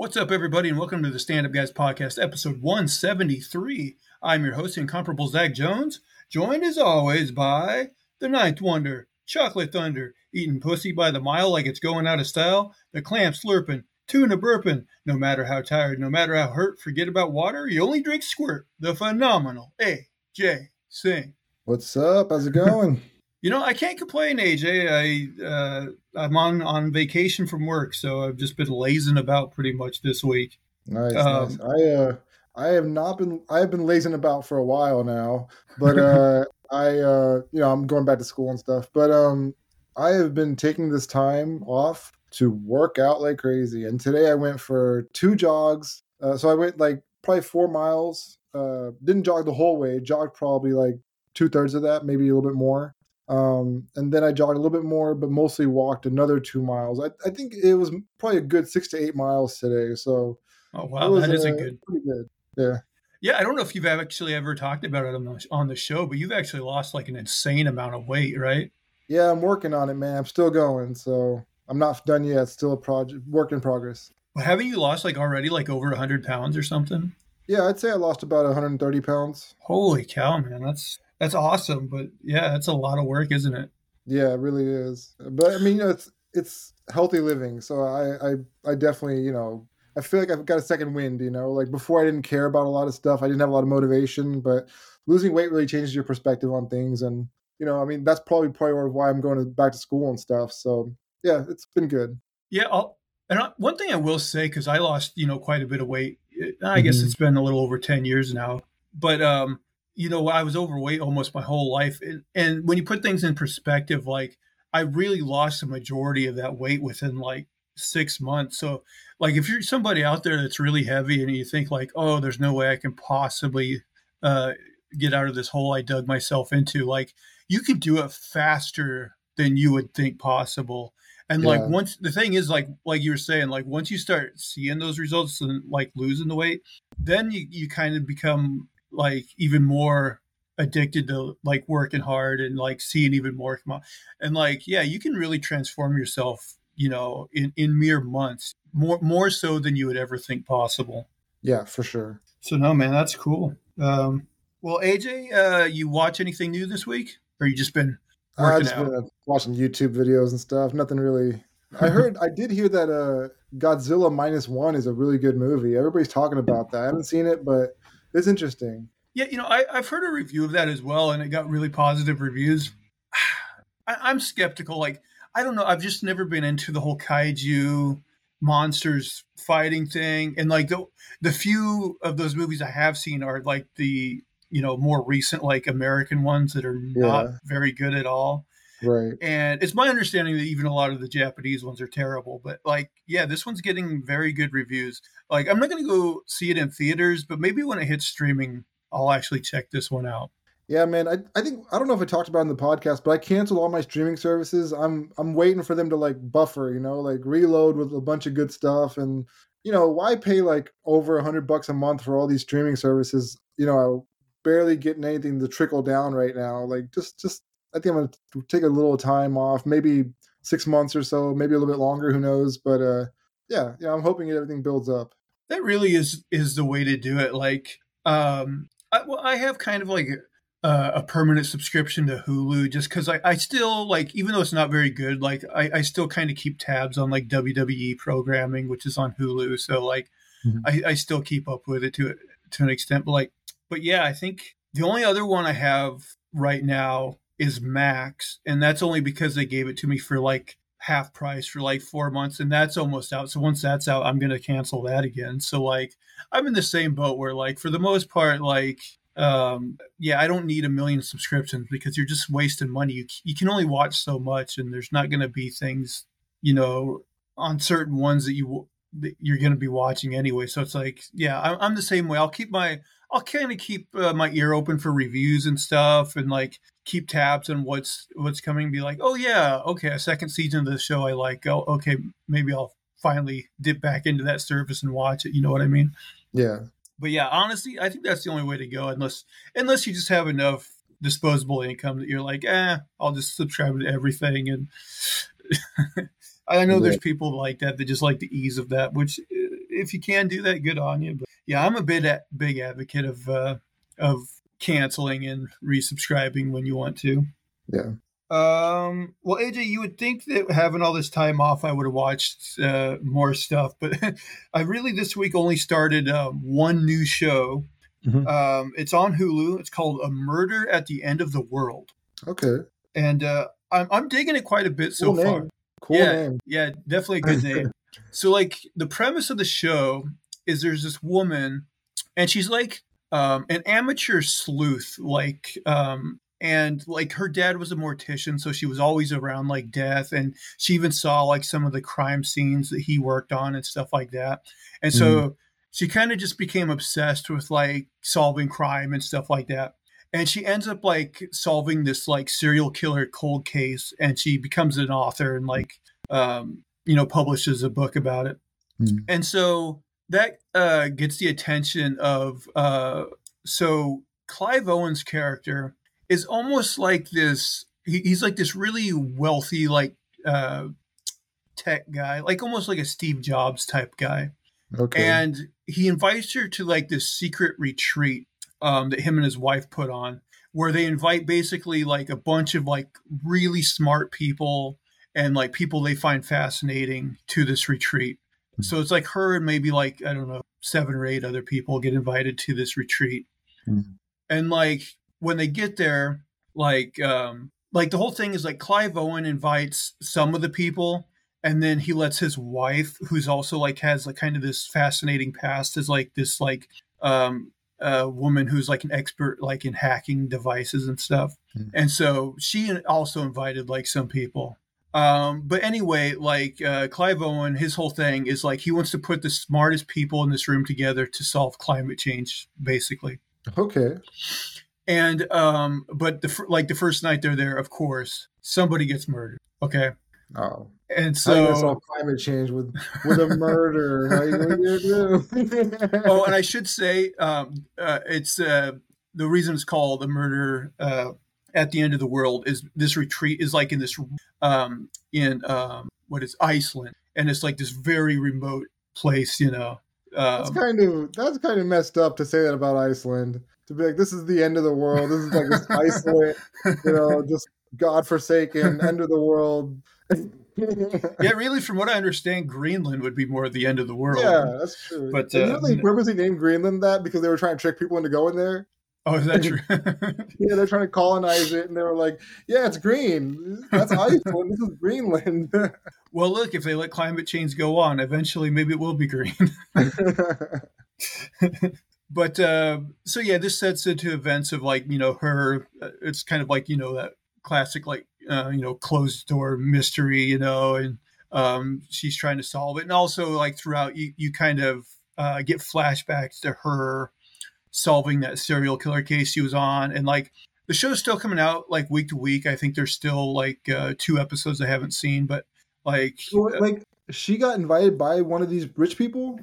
What's up, everybody, and welcome to the Stand Up Guys Podcast, episode 173. I'm your host, Incomparable Zach Jones, joined as always by the Ninth Wonder, Chocolate Thunder, eating pussy by the mile like it's going out of style, the clam slurping, tuna burping, no matter how tired, no matter how hurt, forget about water, you only drink squirt, the phenomenal AJ Singh. What's up? How's it going? You know, I can't complain, AJ. I uh, I'm on on vacation from work, so I've just been lazing about pretty much this week. Nice, um, nice. I uh, I have not been. I have been lazing about for a while now, but uh, I uh, you know, I'm going back to school and stuff. But um, I have been taking this time off to work out like crazy, and today I went for two jogs. Uh, so I went like probably four miles. Uh, didn't jog the whole way. Jogged probably like two thirds of that, maybe a little bit more. Um, and then I jogged a little bit more, but mostly walked another two miles. I, I think it was probably a good six to eight miles today. So, oh wow, that is a, a good, pretty good. Yeah, yeah. I don't know if you've actually ever talked about it on the on the show, but you've actually lost like an insane amount of weight, right? Yeah, I'm working on it, man. I'm still going, so I'm not done yet. It's still a project, work in progress. Well, haven't you lost like already like over hundred pounds or something? Yeah, I'd say I lost about 130 pounds. Holy cow, man! That's that's awesome, but yeah, that's a lot of work, isn't it? Yeah, it really is. But I mean, you know, it's it's healthy living, so I I I definitely you know I feel like I've got a second wind. You know, like before I didn't care about a lot of stuff, I didn't have a lot of motivation, but losing weight really changes your perspective on things, and you know, I mean, that's probably part of why I'm going to, back to school and stuff. So yeah, it's been good. Yeah, I'll, and I, one thing I will say because I lost you know quite a bit of weight. I mm-hmm. guess it's been a little over ten years now, but um you know, I was overweight almost my whole life. And, and when you put things in perspective, like I really lost the majority of that weight within like six months. So, like, if you're somebody out there that's really heavy and you think, like, oh, there's no way I can possibly uh, get out of this hole I dug myself into, like, you can do it faster than you would think possible. And yeah. like once the thing is like like you were saying, like once you start seeing those results and like losing the weight, then you, you kind of become like even more addicted to like working hard and like seeing even more come out. And like, yeah, you can really transform yourself, you know, in, in mere months, more more so than you would ever think possible. Yeah, for sure. So no, man, that's cool. Um, well, AJ, uh, you watch anything new this week, or you just been working just out? Been, uh, watching YouTube videos and stuff. Nothing really. I heard, I did hear that uh, Godzilla minus one is a really good movie. Everybody's talking about that. I haven't seen it, but it's interesting. Yeah, you know, I, have heard a review of that as well, and it got really positive reviews. I, am skeptical. Like, I don't know. I've just never been into the whole kaiju monsters fighting thing, and like the the few of those movies I have seen are like the you know more recent like American ones that are not yeah. very good at all. Right. And it's my understanding that even a lot of the Japanese ones are terrible. But like, yeah, this one's getting very good reviews. Like, I'm not going to go see it in theaters, but maybe when it hits streaming, I'll actually check this one out. Yeah, man. I, I think I don't know if I talked about in the podcast, but I canceled all my streaming services. I'm I'm waiting for them to like buffer, you know, like reload with a bunch of good stuff. And you know, why pay like over a hundred bucks a month for all these streaming services? You know, I'm barely getting anything to trickle down right now. Like just just I think I'm gonna take a little time off, maybe six months or so, maybe a little bit longer. Who knows? But uh, yeah, yeah, I'm hoping everything builds up. That really is is the way to do it. Like, um, I, well, I have kind of like a, a permanent subscription to Hulu just because I, I still like, even though it's not very good, like I, I still kind of keep tabs on like WWE programming, which is on Hulu. So like, mm-hmm. I, I still keep up with it to to an extent. But like, but yeah, I think the only other one I have right now is Max, and that's only because they gave it to me for like half price for like four months, and that's almost out. So once that's out, I'm gonna cancel that again. So like I'm in the same boat where like for the most part, like um yeah i don't need a million subscriptions because you're just wasting money you, you can only watch so much and there's not going to be things you know on certain ones that you that you're going to be watching anyway so it's like yeah I'm, I'm the same way i'll keep my I'll kind of keep uh, my ear open for reviews and stuff, and like keep tabs on what's what's coming. Be like, oh yeah, okay, a second season of the show I like. Oh, okay, maybe I'll finally dip back into that service and watch it. You know what I mean? Yeah. But yeah, honestly, I think that's the only way to go, unless unless you just have enough disposable income that you're like, eh, I'll just subscribe to everything. And I know yeah. there's people like that that just like the ease of that, which if you can do that, good on you. But yeah, I'm a bit big advocate of uh, of canceling and resubscribing when you want to. Yeah. Um, well, AJ, you would think that having all this time off, I would have watched uh, more stuff, but I really this week only started uh, one new show. Mm-hmm. Um, it's on Hulu. It's called A Murder at the End of the World. Okay. And uh, I'm I'm digging it quite a bit cool so name. far. Cool yeah, name. Yeah, definitely a good name. so, like, the premise of the show is there's this woman, and she's like um, an amateur sleuth, like um, and like her dad was a mortician so she was always around like death and she even saw like some of the crime scenes that he worked on and stuff like that and so mm. she kind of just became obsessed with like solving crime and stuff like that and she ends up like solving this like serial killer cold case and she becomes an author and like um you know publishes a book about it mm. and so that uh gets the attention of uh so clive owen's character is almost like this. He, he's like this really wealthy, like uh, tech guy, like almost like a Steve Jobs type guy. Okay. And he invites her to like this secret retreat um, that him and his wife put on, where they invite basically like a bunch of like really smart people and like people they find fascinating to this retreat. Mm-hmm. So it's like her and maybe like I don't know seven or eight other people get invited to this retreat, mm-hmm. and like when they get there, like um, like the whole thing is like Clive Owen invites some of the people, and then he lets his wife, who's also like has like kind of this fascinating past, as like this like um, a woman who's like an expert like in hacking devices and stuff, mm-hmm. and so she also invited like some people. Um, but anyway, like uh, Clive Owen, his whole thing is like he wants to put the smartest people in this room together to solve climate change, basically. Okay. And um, but the like the first night they're there, of course, somebody gets murdered. Okay. Oh. And so all climate change with with a murder. oh, and I should say, um, uh, it's uh, the reason it's called a murder uh, at the end of the world is this retreat is like in this um, in um, what is Iceland, and it's like this very remote place, you know. Um, that's kind of that's kind of messed up to say that about Iceland to be like, this is the end of the world. This is like this isolate, you know, just godforsaken end of the world. yeah, really, from what I understand, Greenland would be more the end of the world. Yeah, that's true. But uh, know, they purposely named Greenland that because they were trying to trick people into going there. Oh, is that true? yeah, they're trying to colonize it, and they were like, "Yeah, it's green. That's Iceland. this is Greenland." well, look, if they let climate change go on, eventually, maybe it will be green but uh, so yeah, this sets into events of like you know her. Uh, it's kind of like you know that classic like uh, you know closed door mystery, you know, and um, she's trying to solve it, and also like throughout you you kind of uh, get flashbacks to her solving that serial killer case she was on, and like the show's still coming out like week to week. I think there's still like uh, two episodes I haven't seen, but like so, like she got invited by one of these rich people.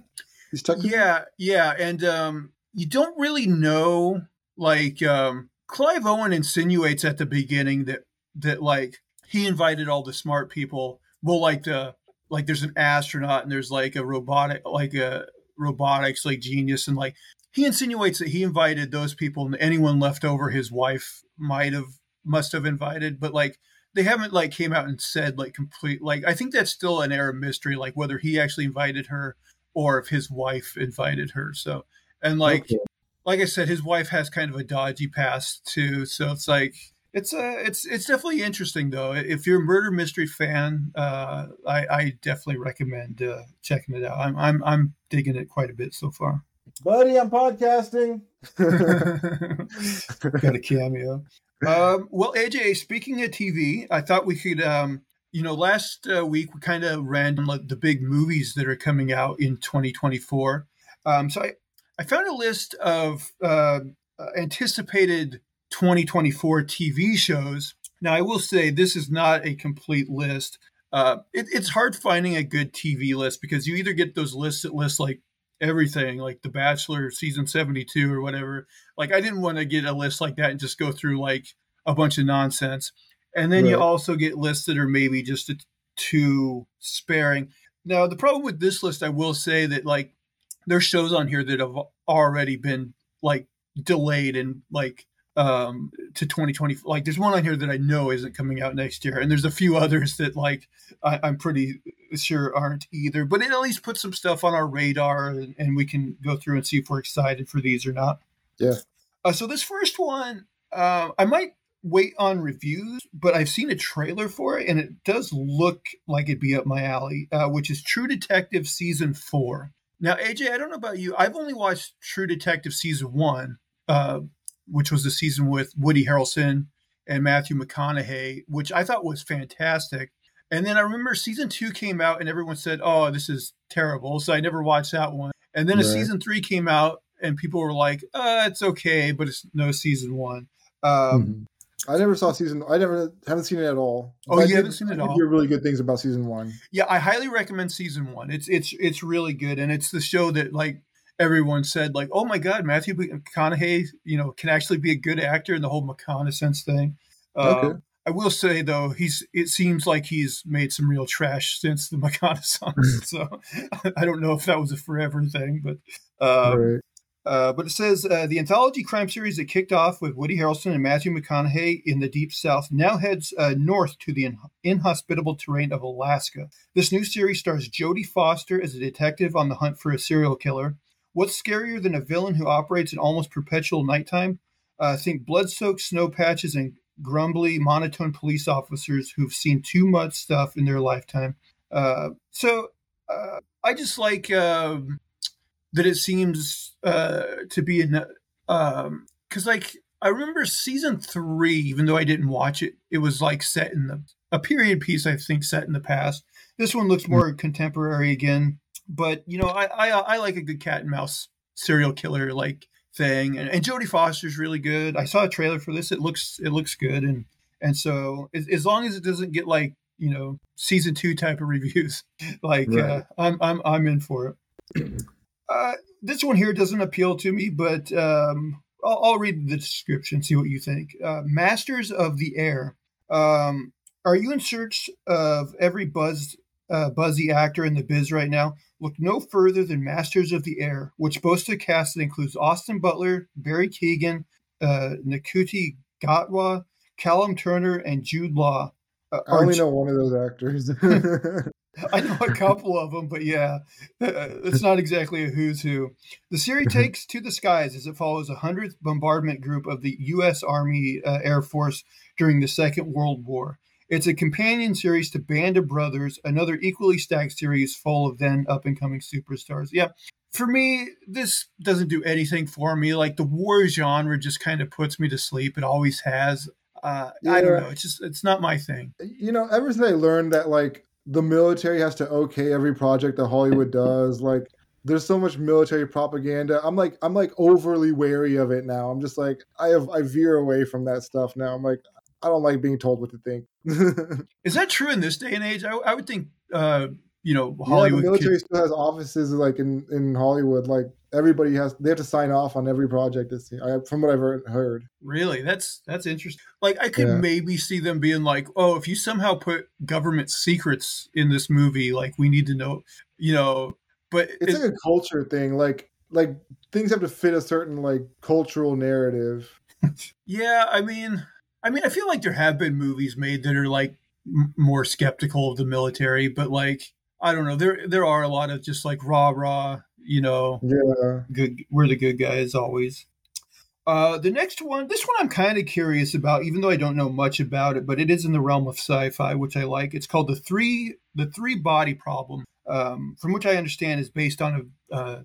These yeah, yeah, and um, you don't really know like um Clive Owen insinuates at the beginning that that like he invited all the smart people. Well, like the like there's an astronaut and there's like a robotic like a robotics like genius and like he insinuates that he invited those people and anyone left over his wife might have must have invited, but like they haven't like came out and said like complete like I think that's still an air of mystery like whether he actually invited her or if his wife invited her. So and like okay. like I said, his wife has kind of a dodgy past too. So it's like it's a uh, it's it's definitely interesting though. If you're a murder mystery fan, uh, I, I definitely recommend uh, checking it out. I'm I'm I'm digging it quite a bit so far. Buddy, I'm podcasting. Got a cameo. Um, well, AJ, speaking of TV, I thought we could, um, you know, last uh, week we kind of ran the big movies that are coming out in 2024. Um, so I, I found a list of uh, anticipated 2024 TV shows. Now, I will say this is not a complete list. Uh, it, it's hard finding a good TV list because you either get those lists that list like everything, like The Bachelor season 72 or whatever. Like, I didn't want to get a list like that and just go through like a bunch of nonsense. And then right. you also get lists that are maybe just a, too sparing. Now, the problem with this list, I will say that like there's shows on here that have already been like delayed and like um to 2020 like there's one on here that i know isn't coming out next year and there's a few others that like I, i'm pretty sure aren't either but it at least puts some stuff on our radar and, and we can go through and see if we're excited for these or not Yeah. uh, so this first one uh, i might wait on reviews but i've seen a trailer for it and it does look like it'd be up my alley uh, which is true detective season four now aj i don't know about you i've only watched true detective season one uh, which was the season with Woody Harrelson and Matthew McConaughey, which I thought was fantastic. And then I remember season two came out and everyone said, "Oh, this is terrible," so I never watched that one. And then a season three came out and people were like, "Uh, it's okay, but it's no season one." Um, Mhm. I never saw season. I never haven't seen it at all. Oh, you haven't seen it I all? Hear really good things about season one. Yeah, I highly recommend season one. It's it's it's really good, and it's the show that like everyone said, like, oh my god, Matthew McConaughey, you know, can actually be a good actor, and the whole McConaissance thing. Okay. Um, I will say though, he's it seems like he's made some real trash since the McConaissance. so I don't know if that was a forever thing, but uh, right. uh, but it says uh, the anthology crime series that kicked off with Woody Harrelson and Matthew McConaughey in the Deep South now heads uh, north to the in- inhospitable terrain of Alaska. This new series stars Jodie Foster as a detective on the hunt for a serial killer. What's scarier than a villain who operates in almost perpetual nighttime? Uh, think blood-soaked snow patches and grumbly, monotone police officers who've seen too much stuff in their lifetime. Uh, so uh, I just like. Um, that it seems uh, to be in um because like i remember season three even though i didn't watch it it was like set in the a period piece i think set in the past this one looks more contemporary again but you know i i, I like a good cat and mouse serial killer like thing and, and jodie foster's really good i saw a trailer for this it looks it looks good and and so as, as long as it doesn't get like you know season two type of reviews like uh, i'm i'm i'm in for it uh, this one here doesn't appeal to me, but um, I'll, I'll read the description, see what you think. Uh, Masters of the Air. Um, are you in search of every buzz, uh, buzzy actor in the biz right now? Look no further than Masters of the Air, which boasts a cast that includes Austin Butler, Barry Keoghan, uh, Ncuti Gatwa, Callum Turner, and Jude Law. Uh, I only know one of those actors. I know a couple of them, but yeah, uh, it's not exactly a who's who. The series takes to the skies as it follows a 100th bombardment group of the U.S. Army uh, Air Force during the Second World War. It's a companion series to Band of Brothers, another equally stacked series full of then up and coming superstars. Yeah, for me, this doesn't do anything for me. Like the war genre just kind of puts me to sleep. It always has. Uh, I don't know. It's just it's not my thing. you know, ever since I learned that like the military has to okay every project that Hollywood does, like there's so much military propaganda. I'm like I'm like overly wary of it now. I'm just like I have I veer away from that stuff now. I'm like I don't like being told what to think. Is that true in this day and age? I, I would think, uh, you know, yeah, Hollywood. the military could, still has offices like in in Hollywood. Like everybody has, they have to sign off on every project. I, from what I've heard. really, that's that's interesting. Like, I could Yeah. maybe see them being like, "Oh, if you somehow put government secrets in this movie, like we need to know," you know. But It's it- like a culture thing. Like like things have to fit a certain like cultural narrative. yeah, I mean, I mean, I feel like there have been movies made that are like m- more skeptical of the military, but like, I don't know, there there are a lot of just like rah rah, you know, Yeah. good we're the good guys always. Uh the next one this one i'm kind of curious about even though i don't know much about it but it is in the realm of sci-fi which i like. It's called the three the three body problem um from which i understand is based on a uh,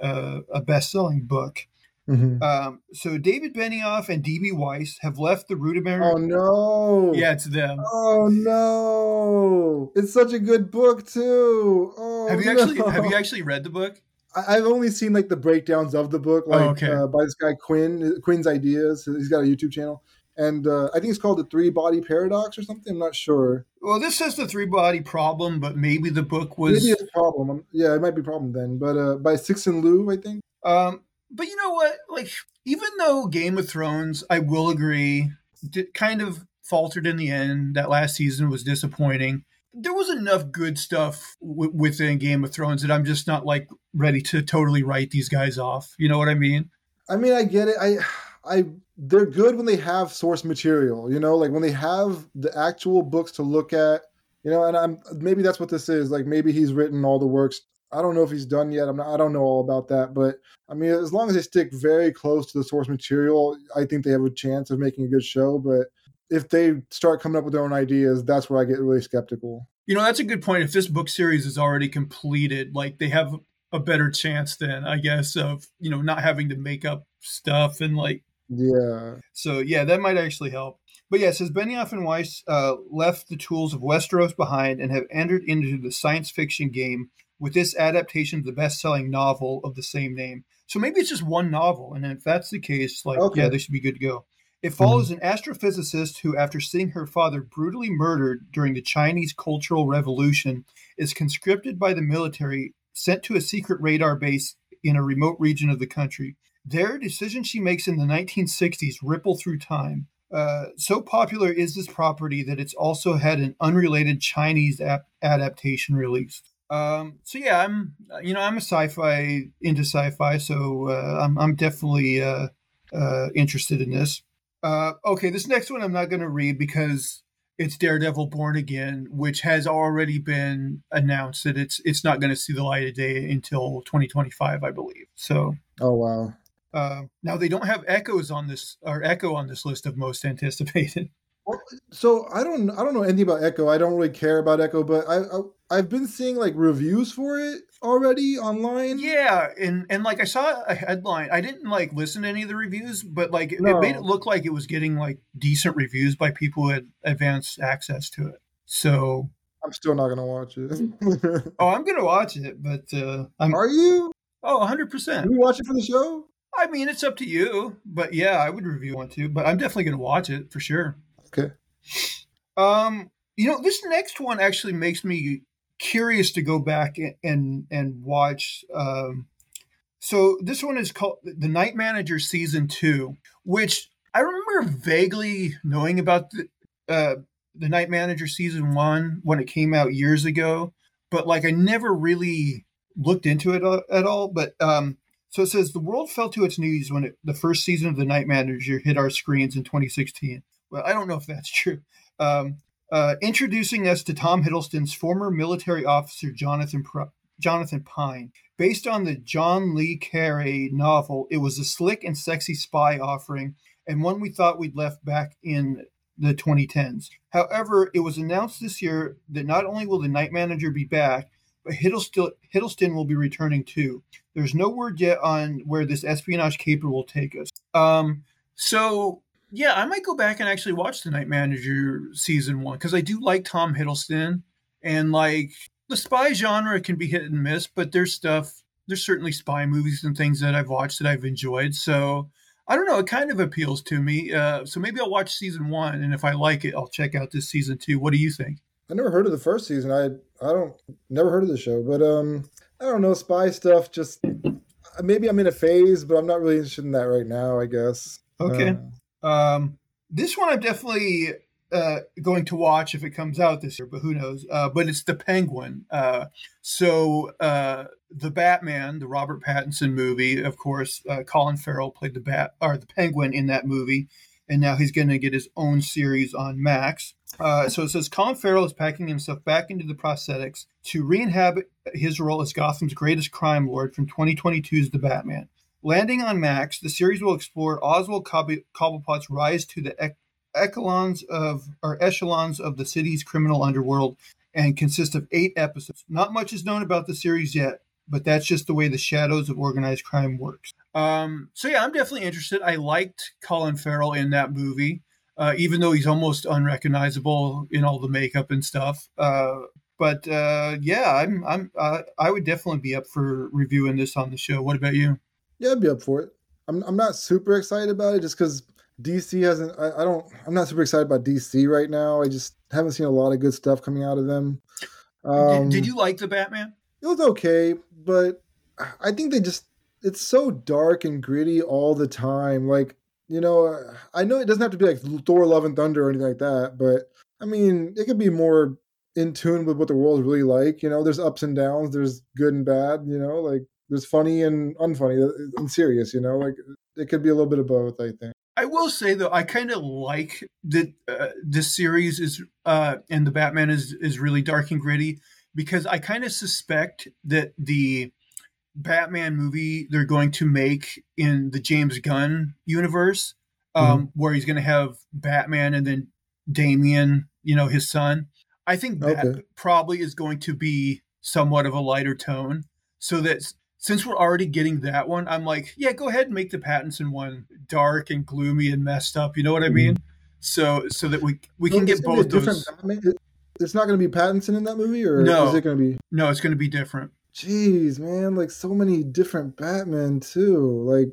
uh, a best-selling book Mhm. um so david benioff and db weiss have left the rudimentary Oh no! yeah it's them Oh no! It's such a good book too. Oh, have you actually have you actually read the book I- I've only seen like the breakdowns of the book, like Oh, okay. uh, by this guy Quinn. Quinn's Ideas. He's got a YouTube channel, and uh, I think it's called the Three Body Paradox or something. I'm not sure. well this says the three body problem but maybe the book was Maybe it's a problem. Yeah, it might be a problem then. But uh, by Cixin Liu, I think. Um, but you know what? Like, even though Game of Thrones, I will agree, did, kind of faltered in the end. That last season was disappointing. There was enough good stuff w- within Game of Thrones that I'm just not like ready to totally write these guys off. You know what I mean? I mean, I get it. I, I, they're good when they have source material. You know, like when they have the actual books to look at. You know, and I'm maybe that's what this is. Like maybe he's written all the works. I don't know if he's done yet. I'm not. I don't know all about that. But I mean, as long as they stick very close to the source material, I think they have a chance of making a good show. But if they start coming up with their own ideas, that's where I get really skeptical. You know, that's a good point. If this book series is already completed, like they have a better chance then, I guess, of, you know, not having to make up stuff and like. Yeah. So, yeah, that might actually help. But yeah, says Benioff and Weiss uh, left the tools of Westeros behind and have entered into the science fiction game with this adaptation of the best selling novel of the same name. So maybe it's just one novel. And if that's the case, like, okay. yeah, they should be good to go. It follows mm-hmm. an astrophysicist who, after seeing her father brutally murdered during the Chinese Cultural Revolution, is conscripted by the military, sent to a secret radar base in a remote region of the country. There, decisions she makes in the 1960s ripple through time. Uh, so popular is this property that it's also had an unrelated Chinese ap- adaptation released. Um, so yeah, I'm you know I'm a sci-fi into sci-fi, so uh, I'm I'm definitely uh, uh interested in this. Uh, okay, this next one I'm not going to read because it's Daredevil Born Again, which has already been announced that it's it's not going to see the light of day until 2025, I believe. So. Oh wow. Uh, now they don't have echoes on this or echo on this list of most anticipated. Well, so I don't I don't know anything about Echo. I don't really care about Echo, but I, I I've been seeing like reviews for it already online. Yeah, and and like I saw a headline. I didn't like listen to any of the reviews, but like no. it made it look like it was getting like decent reviews by people who had advanced access to it. So I'm still not gonna watch it. oh, I'm gonna watch it, but uh, I'm, are you? Oh, 100. percent You watch it for the show? I mean, it's up to you, but yeah, I would review one too. But I'm definitely gonna watch it for sure. Okay. Um, you know, this next one actually makes me curious to go back and and, watch. Um, so this one is called The Night Manager season two, which I remember vaguely knowing about the uh, the Night Manager season one when it came out years ago, but like I never really looked into it at all. But um, so it says the world fell to its knees when it, the first season of The Night Manager hit our screens in 2016. Well, I don't know if that's true. Um, uh, introducing us to Tom Hiddleston's former military officer Jonathan Pro- Jonathan Pine. Based on the John le Carré novel, it was a slick and sexy spy offering, and one we thought we'd left back in the 2010s. However, it was announced this year that not only will the Night Manager be back, but Hiddleston, Hiddleston will be returning too. There's no word yet on where this espionage caper will take us. Um, so yeah, I might go back and actually watch The Night Manager season one because I do like Tom Hiddleston and like the spy genre can be hit and miss, but there's stuff, there's certainly spy movies and things that I've watched that I've enjoyed. So I don't know, it kind of appeals to me. Uh, so maybe I'll watch season one, and if I like it, I'll check out this season two. What do you think? I never heard of the first season. I I don't never heard of the show, but um, I don't know spy stuff. Just maybe I'm in a phase, but I'm not really interested in that right now. I guess. Okay. Uh, um, this one I'm definitely uh, going to watch if it comes out this year, but who knows? Uh, but it's the Penguin. Uh, so uh, the Batman, the Robert Pattinson movie, of course, uh, Colin Farrell played the Bat or the Penguin in that movie, and now he's going to get his own series on Max. Uh, so it says Colin Farrell is packing himself back into the prosthetics to re-inhabit his role as Gotham's greatest crime lord from 2022's The Batman. Landing on Max, the series will explore Oswald Cobblepot's rise to the echelons of or echelons of the city's criminal underworld and consists of eight episodes. Not much is known about the series yet, but that's just the way the shadows of organized crime works. Um, so yeah, I'm definitely interested. I liked Colin Farrell in that movie, uh, even though he's almost unrecognizable in all the makeup and stuff. Uh, but uh, yeah, I'm I'm uh, I would definitely be up for reviewing this on the show. What about you? Yeah, I'd be up for it. I'm I'm not super excited about it just because DC hasn't. I, I, don't. I'm not super excited about DC right now. I just haven't seen a lot of good stuff coming out of them. Um, did, did you like the Batman? It was okay, but I think they just. It's so dark and gritty all the time. Like you know, I know it doesn't have to be like Thor: Love and Thunder or anything like that, but I mean, it could be more in tune with what the world's really like. You know, there's ups and downs, there's good and bad. You know, like there's funny and unfunny uh, and serious. You know, like it could be a little bit of both. I think. I will say though, I kind of like that uh, this series is uh, and the Batman is is really dark and gritty because I kind of suspect that the Batman movie they're going to make in the James Gunn universe, um, mm-hmm. where he's going to have Batman and then Damian, you know, his son. I think that okay. probably is going to be somewhat of a lighter tone, so that since we're already getting that one, I'm like, yeah, go ahead and make the Pattinson one dark and gloomy and messed up. You know what I mean? Mm-hmm. So so that we we can get both those. It's not going to be Pattinson in that movie, or no? Is it going to be? No, it's going to be different. Jeez, man, like so many different Batman too. Like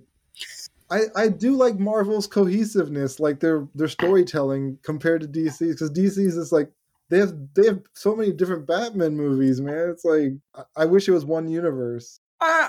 I I do like Marvel's cohesiveness, like their their storytelling compared to DC because DC's is like they have they have so many different Batman movies, man. It's like I, I wish it was one universe. Uh,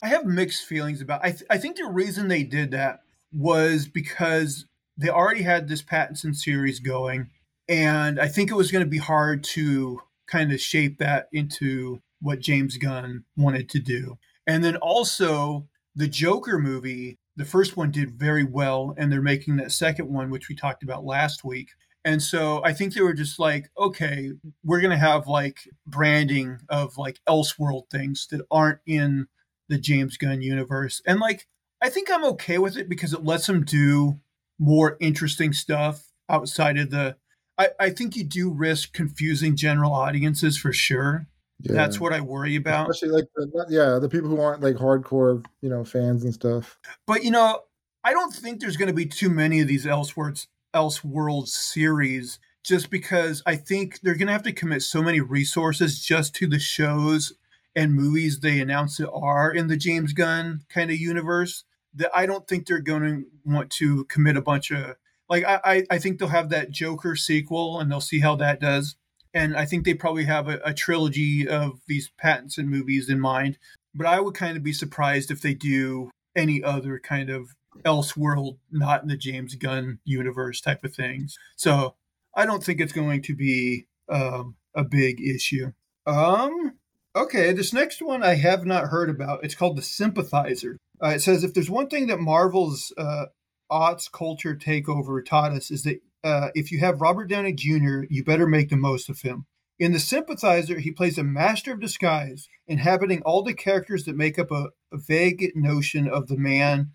I have mixed feelings about. I th- I think the reason they did that was because they already had this Pattinson series going, and I think it was going to be hard to kind of shape that into what James Gunn wanted to do. And then also the Joker movie, the first one did very well, and they're making that second one, which we talked about last week. And so I think they were just like, okay, we're going to have like branding of like Elseworld things that aren't in the James Gunn universe. And like, I think I'm okay with it because it lets them do more interesting stuff outside of the. I, I think you do risk confusing general audiences for sure. Yeah. That's what I worry about. Especially like, the, yeah, the people who aren't like hardcore, you know, fans and stuff. But you know, I don't think there's going to be too many of these Elseworlds Elseworlds series, just because I think they're going to have to commit so many resources just to the shows and movies they announce that are in the James Gunn kind of universe that I don't think they're going to want to commit a bunch of like I I think they'll have that Joker sequel and they'll see how that does and I think they probably have a, a trilogy of these Pattinson movies in mind. But I would kind of be surprised if they do any other kind of Elseworld, not in the James Gunn universe type of things. So I don't think it's going to be um, a big issue. Um, okay, this next one I have not heard about. It's called The Sympathizer. Uh, it says if there's one thing that Marvel's uh, aughts culture takeover taught us is that uh, if you have Robert Downey Jr., you better make the most of him. In The Sympathizer, he plays a master of disguise, inhabiting all the characters that make up a, a vague notion of the man.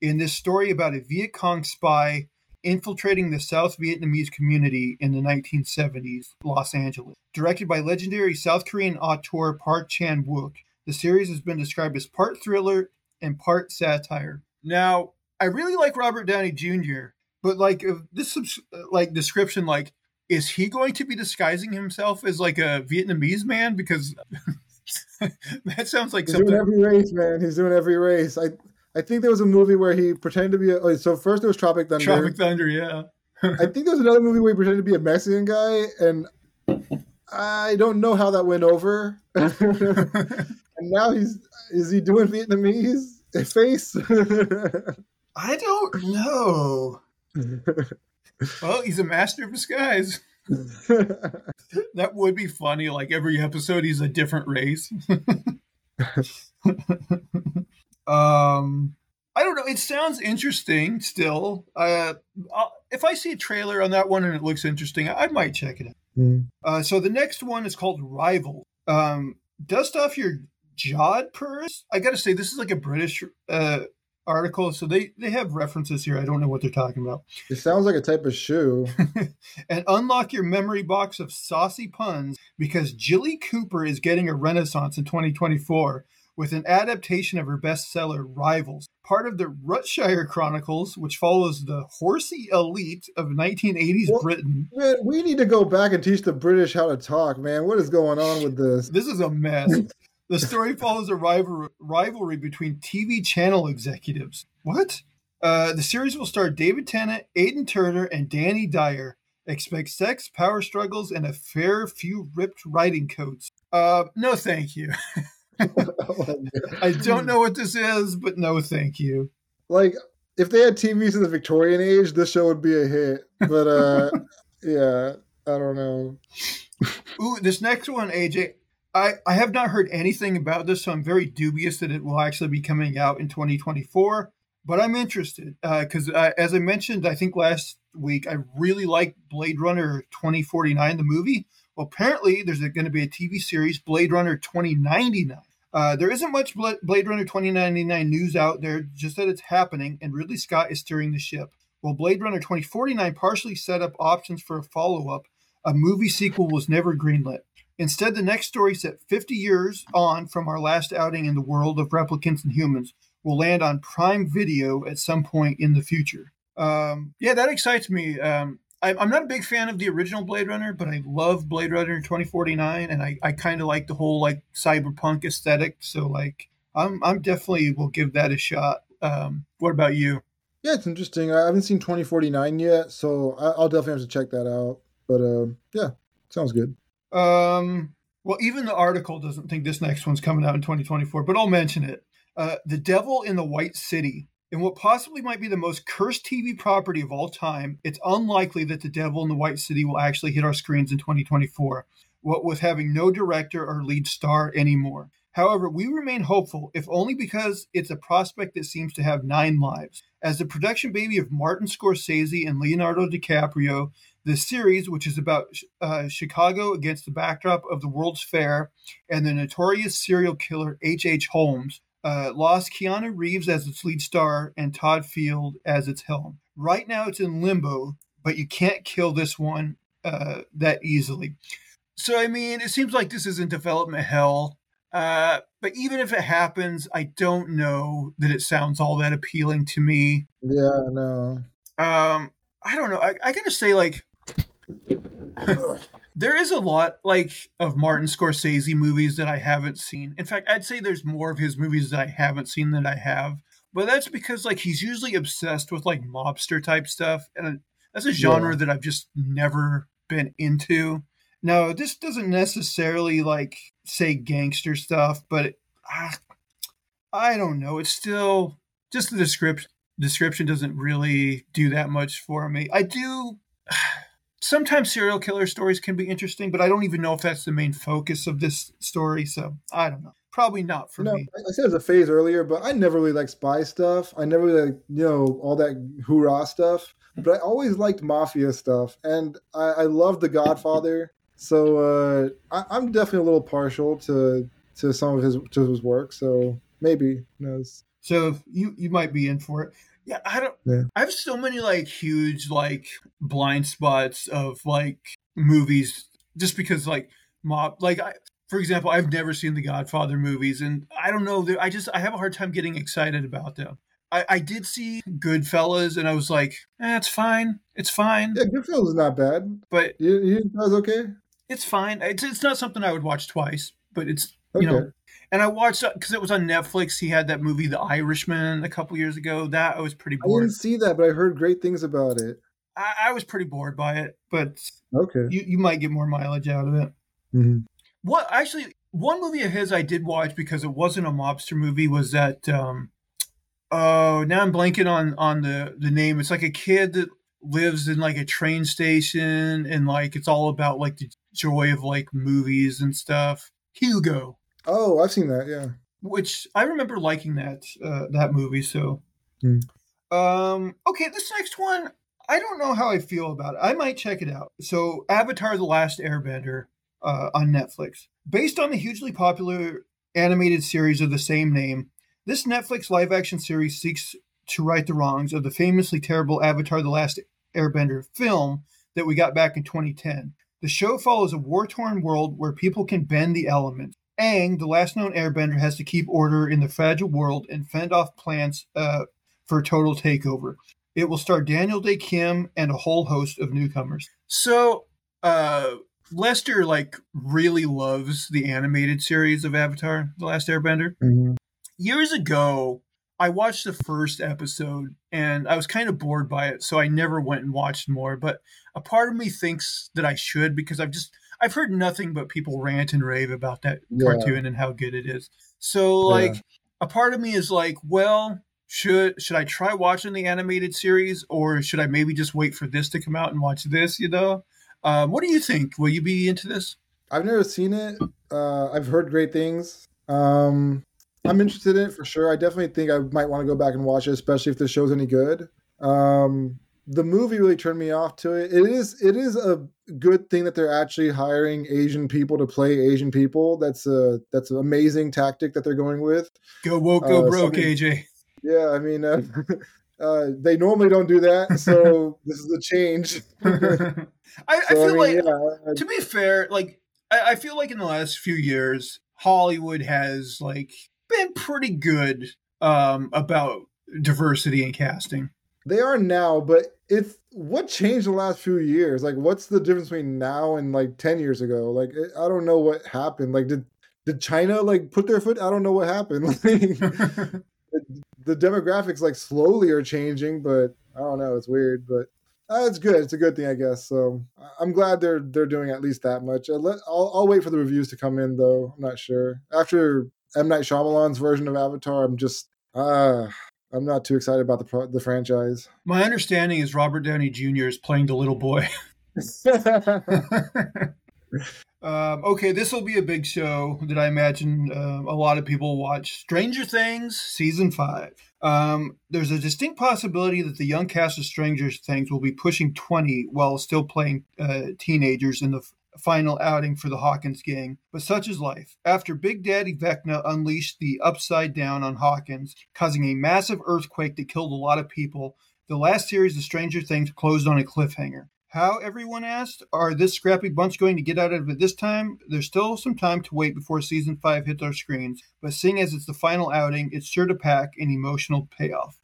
In this story about a Viet Cong spy infiltrating the South Vietnamese community in the 1970s, Los Angeles. Directed by legendary South Korean auteur Park Chan Wook, the series has been described as part thriller and part satire. Now, I really like Robert Downey Jr., but like this like description, like is he going to be disguising himself as like a Vietnamese man? Because that sounds like He's something. doing every race, man. He's doing every race. I I think there was a movie where he pretended to be. A, oh, so first there was Tropic Thunder. Tropic Thunder, yeah. I think there was another movie where he pretended to be a Mexican guy, and I don't know how that went over. and now he's is he doing Vietnamese face? I don't know well, he's a master of disguise. that would be funny. Like every episode, he's a different race. Um, I don't know. It sounds interesting. Still, uh, if I see a trailer on that one and it looks interesting, I, might check it out. Mm. Uh, so the next one is called Rival. Um, dust off your jodhpurs. I got to say, this is like a British uh, article. So they, they have references here. I don't know what they're talking about. It sounds like a type of shoe. and unlock your memory box of saucy puns because Jilly Cooper is getting a renaissance in 2024 with an adaptation of her bestseller Rivals, part of the Rutshire Chronicles, which follows the horsey elite of 1980s well, Britain. Man, we need to go back and teach the British how to talk, man. What is going on with this? This is a mess. The story follows a rival- rivalry between TV channel executives. What? Uh, the series will star David Tennant, Aidan Turner, and Danny Dyer. Expect sex, power struggles, and a fair few ripped riding coats. Uh, no, thank you. I don't know what this is, but no, thank you. Like, if they had TVs in the Victorian age, this show would be a hit. But uh, yeah, I don't know. Ooh, this next one, AJ, I, I have not heard anything about this, so I'm very dubious that it will actually be coming out in 2024. But I'm interested because, uh, uh, as I mentioned, I think last week, I really like Blade Runner 2049, the movie. Well, apparently, there's going to be a TV series, Blade Runner 2099. Uh, there isn't much Blade Runner 2099 news out there, just that it's happening, and Ridley Scott is steering the ship. While Blade Runner 2049 partially set up options for a follow up, a movie sequel was never greenlit. Instead, the next story, set 50 years on from our last outing in the world of replicants and humans, will land on Prime Video at some point in the future. Um, yeah, that excites me. Um, I, am not a big fan of the original Blade Runner, but I love Blade Runner 2049, and I, I kind of like the whole like cyberpunk aesthetic. So like, I'm I'm definitely will give that a shot. Um, what about you? Yeah, it's interesting. I haven't seen 2049 yet, so I'll definitely have to check that out. But uh, yeah, sounds good. Um, well, even the article doesn't think this next one's coming out in 2024, but I'll mention it. Uh, the Devil in the White City. In what possibly might be the most cursed TV property of all time, it's unlikely that The Devil in the White City will actually hit our screens in 2024, what with having no director or lead star anymore. However, we remain hopeful, if only because it's a prospect that seems to have nine lives. As the production baby of Martin Scorsese and Leonardo DiCaprio, the series, which is about uh, Chicago against the backdrop of the World's Fair and the notorious serial killer H.H. Holmes, uh, lost Keanu Reeves as its lead star and Todd Field as its helm. Right now, it's in limbo, but you can't kill this one uh, that easily. So, I mean, it seems like this is in development hell. Uh, but even if it happens, I don't know that it sounds all that appealing to me. Yeah, no. Um, I don't know. I, I gotta say, like, there is a lot like of Martin Scorsese movies that I haven't seen. In fact, I'd say there's more of his movies that I haven't seen than I have. But that's because like he's usually obsessed with like mobster type stuff, and that's a genre yeah. that I've just never been into. Now, this doesn't necessarily like say gangster stuff, but it, ah, I don't know. It's still just the description. Description doesn't really do that much for me. I do sometimes serial killer stories can be interesting, but I don't even know if that's the main focus of this story. So I don't know. Probably not for no, me. I said it was a phase earlier, but I never really liked spy stuff. I never really, like, you know, all that hoorah stuff. But I always liked mafia stuff, and I, I love The Godfather. So uh, I, am definitely a little partial to to some of his to his work. So maybe knows. So you you might be in for it. Yeah, I don't. Yeah. I have so many like huge like blind spots of like movies just because like mob like I, for example, I've never seen the Godfather movies, and I don't know. I just I have a hard time getting excited about them. I, I did see Goodfellas, and I was like, eh, it's fine, it's fine. Yeah, Goodfellas is not bad, but you, you was okay. It's fine. It's, it's not something I would watch twice, but it's okay. you know and I watched because it was on Netflix. He had that movie, The Irishman, a couple years ago. That I was pretty bored. I didn't see that, but I heard great things about it. I, I was pretty bored by it, but okay, you you might get more mileage out of it. Mm-hmm. What actually? One movie of his I did watch because it wasn't a mobster movie. Was that? Um, oh, now I'm blanking on on the the name. It's like a kid that lives in like a train station, and like it's all about like the joy of like movies and stuff. Hugo. Oh, I've seen that. Yeah. Which I remember liking that uh, that movie. So, mm. um, okay, this next one, I don't know how I feel about it. I might check it out. So, Avatar: The Last Airbender uh, on Netflix, based on the hugely popular animated series of the same name. This Netflix live action series seeks to right the wrongs of the famously terrible Avatar: The Last Airbender film that we got back in 2010. The show follows a war torn world where people can bend the elements. Aang, the last known airbender, has to keep order in the fragile world and fend off plans uh, for a total takeover. It will star Daniel Dae Kim and a whole host of newcomers. So, uh, Lester like really loves the animated series of Avatar: The Last Airbender. Mm-hmm. Years ago, I watched the first episode and I was kind of bored by it, so I never went and watched more. But a part of me thinks that I should because I've just I've heard nothing but people rant and rave about that yeah. cartoon and how good it is. So like yeah. a part of me is like, well, should should I try watching the animated series or should I maybe just wait for this to come out and watch this, you know? Um, what do you think? Will you be into this? I've never seen it. Uh, I've heard great things. Um, I'm interested in it for sure. I definitely think I might want to go back and watch it, especially if the show's any good. Um, the movie really turned me off to it. It is it is a good thing that they're actually hiring Asian people to play Asian people. That's a that's an amazing tactic that they're going with. Go woke, go uh, broke, AJ. Yeah, I mean, uh, uh, they normally don't do that, so this is a change. I, I, feel I mean, like, yeah, to be fair, like I, I feel like in the last few years, Hollywood has like been pretty good um, about diversity and casting. They are now, but it's what changed the last few years. Like, what's the difference between now and like ten years ago? Like, I don't know what happened. Like, did did China like put their foot? I don't know what happened. the, the demographics like slowly are changing, but I don't know. It's weird, but uh, it's good. It's a good thing, I guess. So I'm glad they're they're doing at least that much. I'll, I'll, I'll wait for the reviews to come in, though. I'm not sure. After M Night Shyamalan's version of Avatar, I'm just uh I'm not too excited about the the franchise. My understanding is Robert Downey Jr. is playing the little boy. um, okay, this will be a big show that I imagine uh, a lot of people watch. Stranger Things season five. Um, there's a distinct possibility that the young cast of Stranger Things will be pushing 20 while still playing uh, teenagers in the final outing for the Hawkins gang, but such is life. After Big Daddy Vecna unleashed the Upside Down on Hawkins, causing a massive earthquake that killed a lot of people, the last series of Stranger Things closed on a cliffhanger. How, everyone asked, are this scrappy bunch going to get out of it this time? There's still some time to wait before season 5 hits our screens, but seeing as it's the final outing, it's sure to pack an emotional payoff.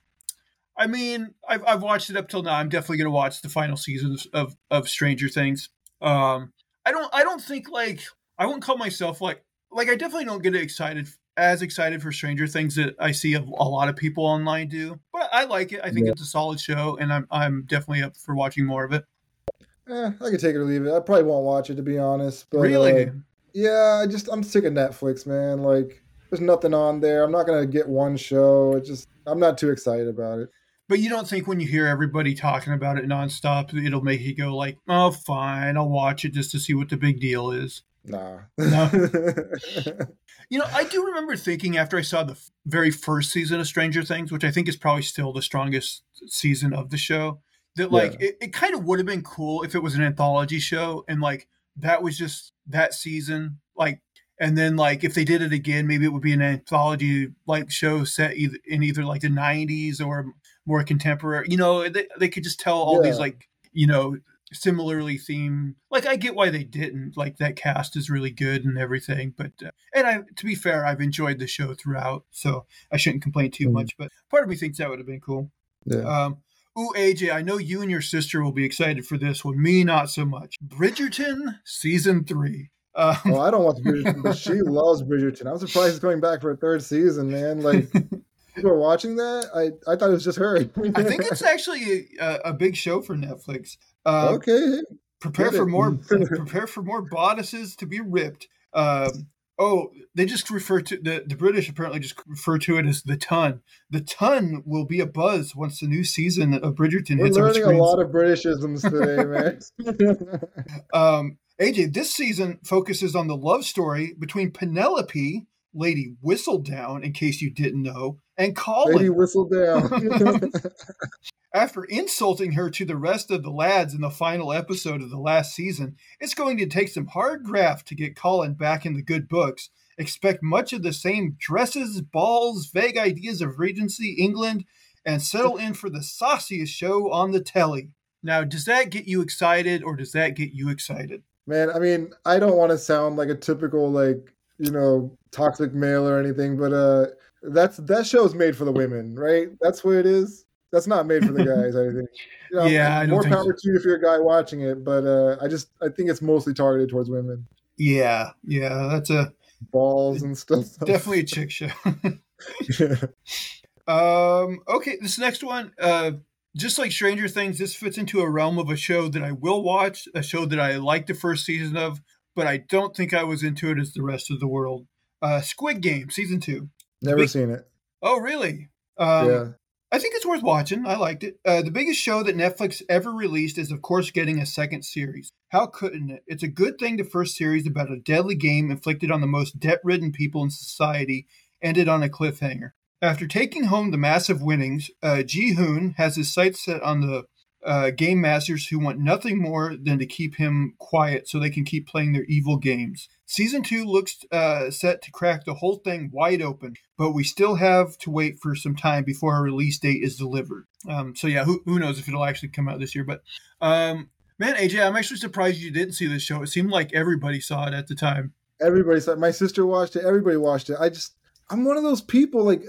I mean, I've, I've watched it up till now. I'm definitely going to watch the final seasons of, of Stranger Things. Um, I don't I don't think like I wouldn't call myself like like I definitely don't get excited as excited for Stranger Things that I see a, a lot of people online do. But I like it. I think yeah. it's a solid show, and I'm I'm definitely up for watching more of it. Eh, I could take it or leave it. I probably won't watch it to be honest. But really, uh, yeah, I just I'm sick of Netflix, man. Like, there's nothing on there. I'm not gonna get one show. It just I'm not too excited about it. But you don't think when you hear everybody talking about it nonstop, it'll make you go like, "Oh, fine, I'll watch it just to see what the big deal is." Nah. No. you know, I do remember thinking after I saw the very first season of Stranger Things, which I think is probably still the strongest season of the show, that like yeah. it, it kind of would have been cool if it was an anthology show and like that was just that season, like and then like if they did it again maybe it would be an anthology like show set either in either like the 90s or more contemporary. You know, they, they could just tell all yeah. these like you know similarly themed. Like I get why they didn't. Like that cast is really good and everything. But uh, and I to be fair, I've enjoyed the show throughout, so I shouldn't complain too mm-hmm. much. But part of me thinks that would have been cool. Yeah. Um, Ooh, AJ, I know you and your sister will be excited for this one. Me, not so much. Bridgerton season three. Um, well, I don't watch Bridgerton, but she loves Bridgerton. I'm surprised it's going back for a third season, man. Like, you were watching that? I, I thought it was just her. I think it's actually a, a big show for Netflix. Uh, okay. Prepare for more. prepare for more bodices to be ripped. Um, oh, they just refer to the the British apparently just refer to it as the ton. The ton will be a buzz once the new season of Bridgerton We're hits. Learning a lot of Britishisms today, man. um, AJ, this season focuses on the love story between Penelope, Lady Whistledown, in case you didn't know, and Colin. Lady Whistledown. After insulting her to the rest of the lads in the final episode of the last season, it's going to take some hard graft to get Colin back in the good books. Expect much of the same dresses, balls, vague ideas of Regency England, and settle in for the sauciest show on the telly. Now, does that get you excited or does that get you excited? Man, I mean, I don't want to sound like a typical like, you know, toxic male or anything, but uh that's that show's made for the women, right? That's what it is. That's not made for the guys. I think. You know, yeah, I more power so. to you if you're a guy watching it, but uh, I just I think it's mostly targeted towards women. Yeah, yeah, that's a balls and stuff. Definitely a chick show. yeah. Um. Okay, this next one. Uh, just like Stranger Things, this fits into a realm of a show that I will watch, a show that I liked the first season of, but I don't think I was into it as the rest of the world. Uh, Squid Game season two. Never Big, seen it. Oh, really? Um, yeah. I think it's worth watching. I liked it. Uh, the biggest show that Netflix ever released is, of course, getting a second series. How couldn't it? It's a good thing the first series about a deadly game inflicted on the most debt ridden people in society ended on a cliffhanger. After taking home the massive winnings, uh, Gi-hun has his sights set on the uh, game masters who want nothing more than to keep him quiet so they can keep playing their evil games. Season 2 looks uh, set to crack the whole thing wide open, but we still have to wait for some time before our release date is delivered. Um, so, yeah, who, who knows if it'll actually come out this year. But, um, man, AJ, I'm actually surprised you didn't see this show. It seemed like everybody saw it at the time. Everybody saw it. My sister watched it. Everybody watched it. I just, I'm one of those people, like,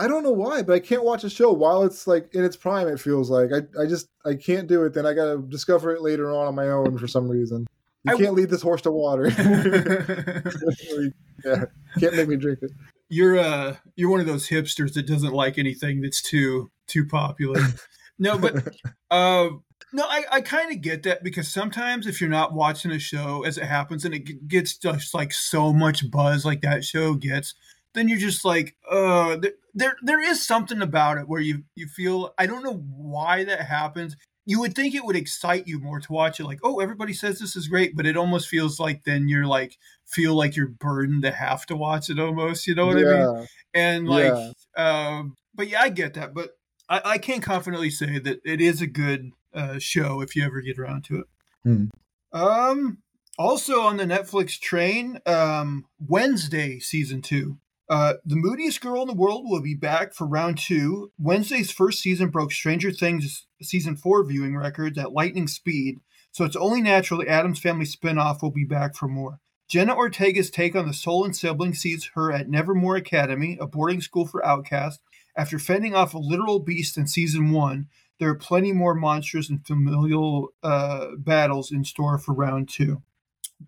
I don't know why, but I can't watch a show while it's like in its prime. It feels like I, I just I can't do it. Then I gotta discover it later on on my own for some reason. You I, can't lead this horse to water. yeah, can't make me drink it. You're uh you're one of those hipsters that doesn't like anything that's too too popular. no, but uh no, I, I kind of get that because sometimes if you're not watching a show as it happens and it gets just like so much buzz like that show gets, then you're just like, uh, there there is something about it where you you feel I don't know why that happens. You would think it would excite you more to watch it, like, oh, everybody says this is great, but it almost feels like then you're like feel like you're burdened to have to watch it almost. You know what yeah. I mean? And like, yeah. um, but yeah, I get that, but I, I can't confidently say that it is a good uh, show if you ever get around to it. Hmm. Um, also on the Netflix train, um, Wednesday season two. Uh, the moodiest girl in the world will be back for round two. Wednesday's first season broke Stranger Things season four viewing records at lightning speed, so it's only natural the Addams Family spinoff will be back for more. Jenna Ortega's take on the soul and sibling sees her at Nevermore Academy, a boarding school for outcasts. After fending off a literal beast in season one, there are plenty more monstrous and familial uh, battles in store for round two.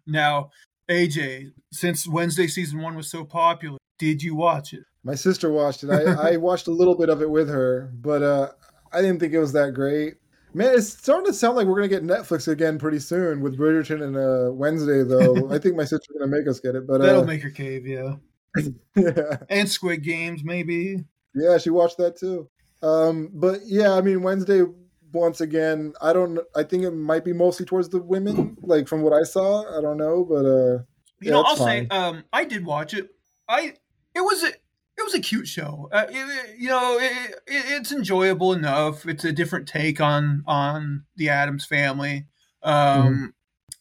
Now, AJ, since Wednesday season one was so popular, did you watch it? My sister watched it. I, I watched a little bit of it with her, but uh, I didn't think it was that great. Man, it's starting to sound like we're gonna get Netflix again pretty soon with Bridgerton and uh, Wednesday, though. I think my sister's gonna make us get it, but that'll uh, make her cave, yeah. yeah. And Squid Games, maybe. Yeah, she watched that too. Um, but yeah, I mean Wednesday once again. I don't. I think it might be mostly towards the women, like from what I saw. I don't know, but uh, you yeah, know, I'll fine. say um, I did watch it. I it was a it was a cute show. Uh, it, you know, it, it, it's enjoyable enough. It's a different take on on the Addams family. Um, mm-hmm.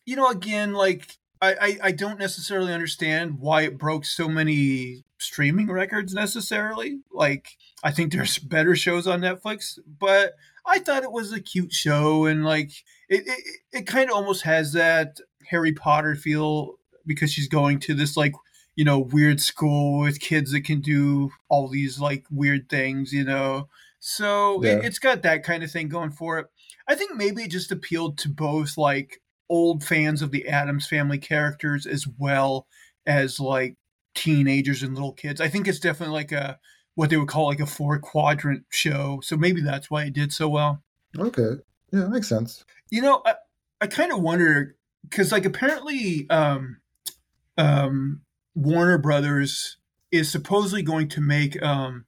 You know, again, like I, I, I don't necessarily understand why it broke so many streaming records necessarily. Like I think there's better shows on Netflix, but I thought it was a cute show and like it it, it kind of almost has that Harry Potter feel because she's going to this like you know, weird school with kids that can do all these like weird things, you know. So yeah. it, it's got that kind of thing going for it. I think maybe it just appealed to both like old fans of the addams family characters as well as like teenagers and little kids. I think it's definitely like a what they would call like a four quadrant show. So maybe that's why it did so well. Okay. Yeah, makes sense. You know, I, I kind of wonder because like apparently um um Warner Brothers is supposedly going to make um,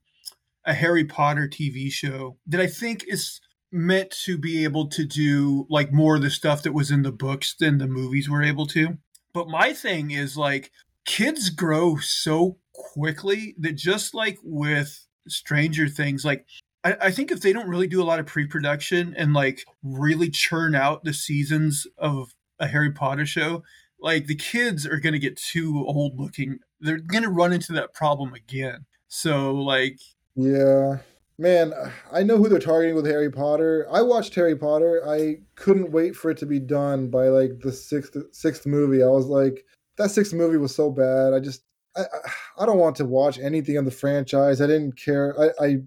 a Harry Potter TV show that I think is meant to be able to do like more of the stuff that was in the books than the movies were able to. But my thing is like kids grow so quickly that just like with Stranger Things, like I, I think if they don't really do a lot of pre-production and like really churn out the seasons of a Harry Potter show, like the kids are going to get too old looking. They're going to run into that problem again. So like yeah. Man, I know who they're targeting with Harry Potter. I watched Harry Potter. I couldn't wait for it to be done by like the sixth sixth movie. I was like, that sixth movie was so bad. I just I I don't want to watch anything on the franchise. I didn't care. I I,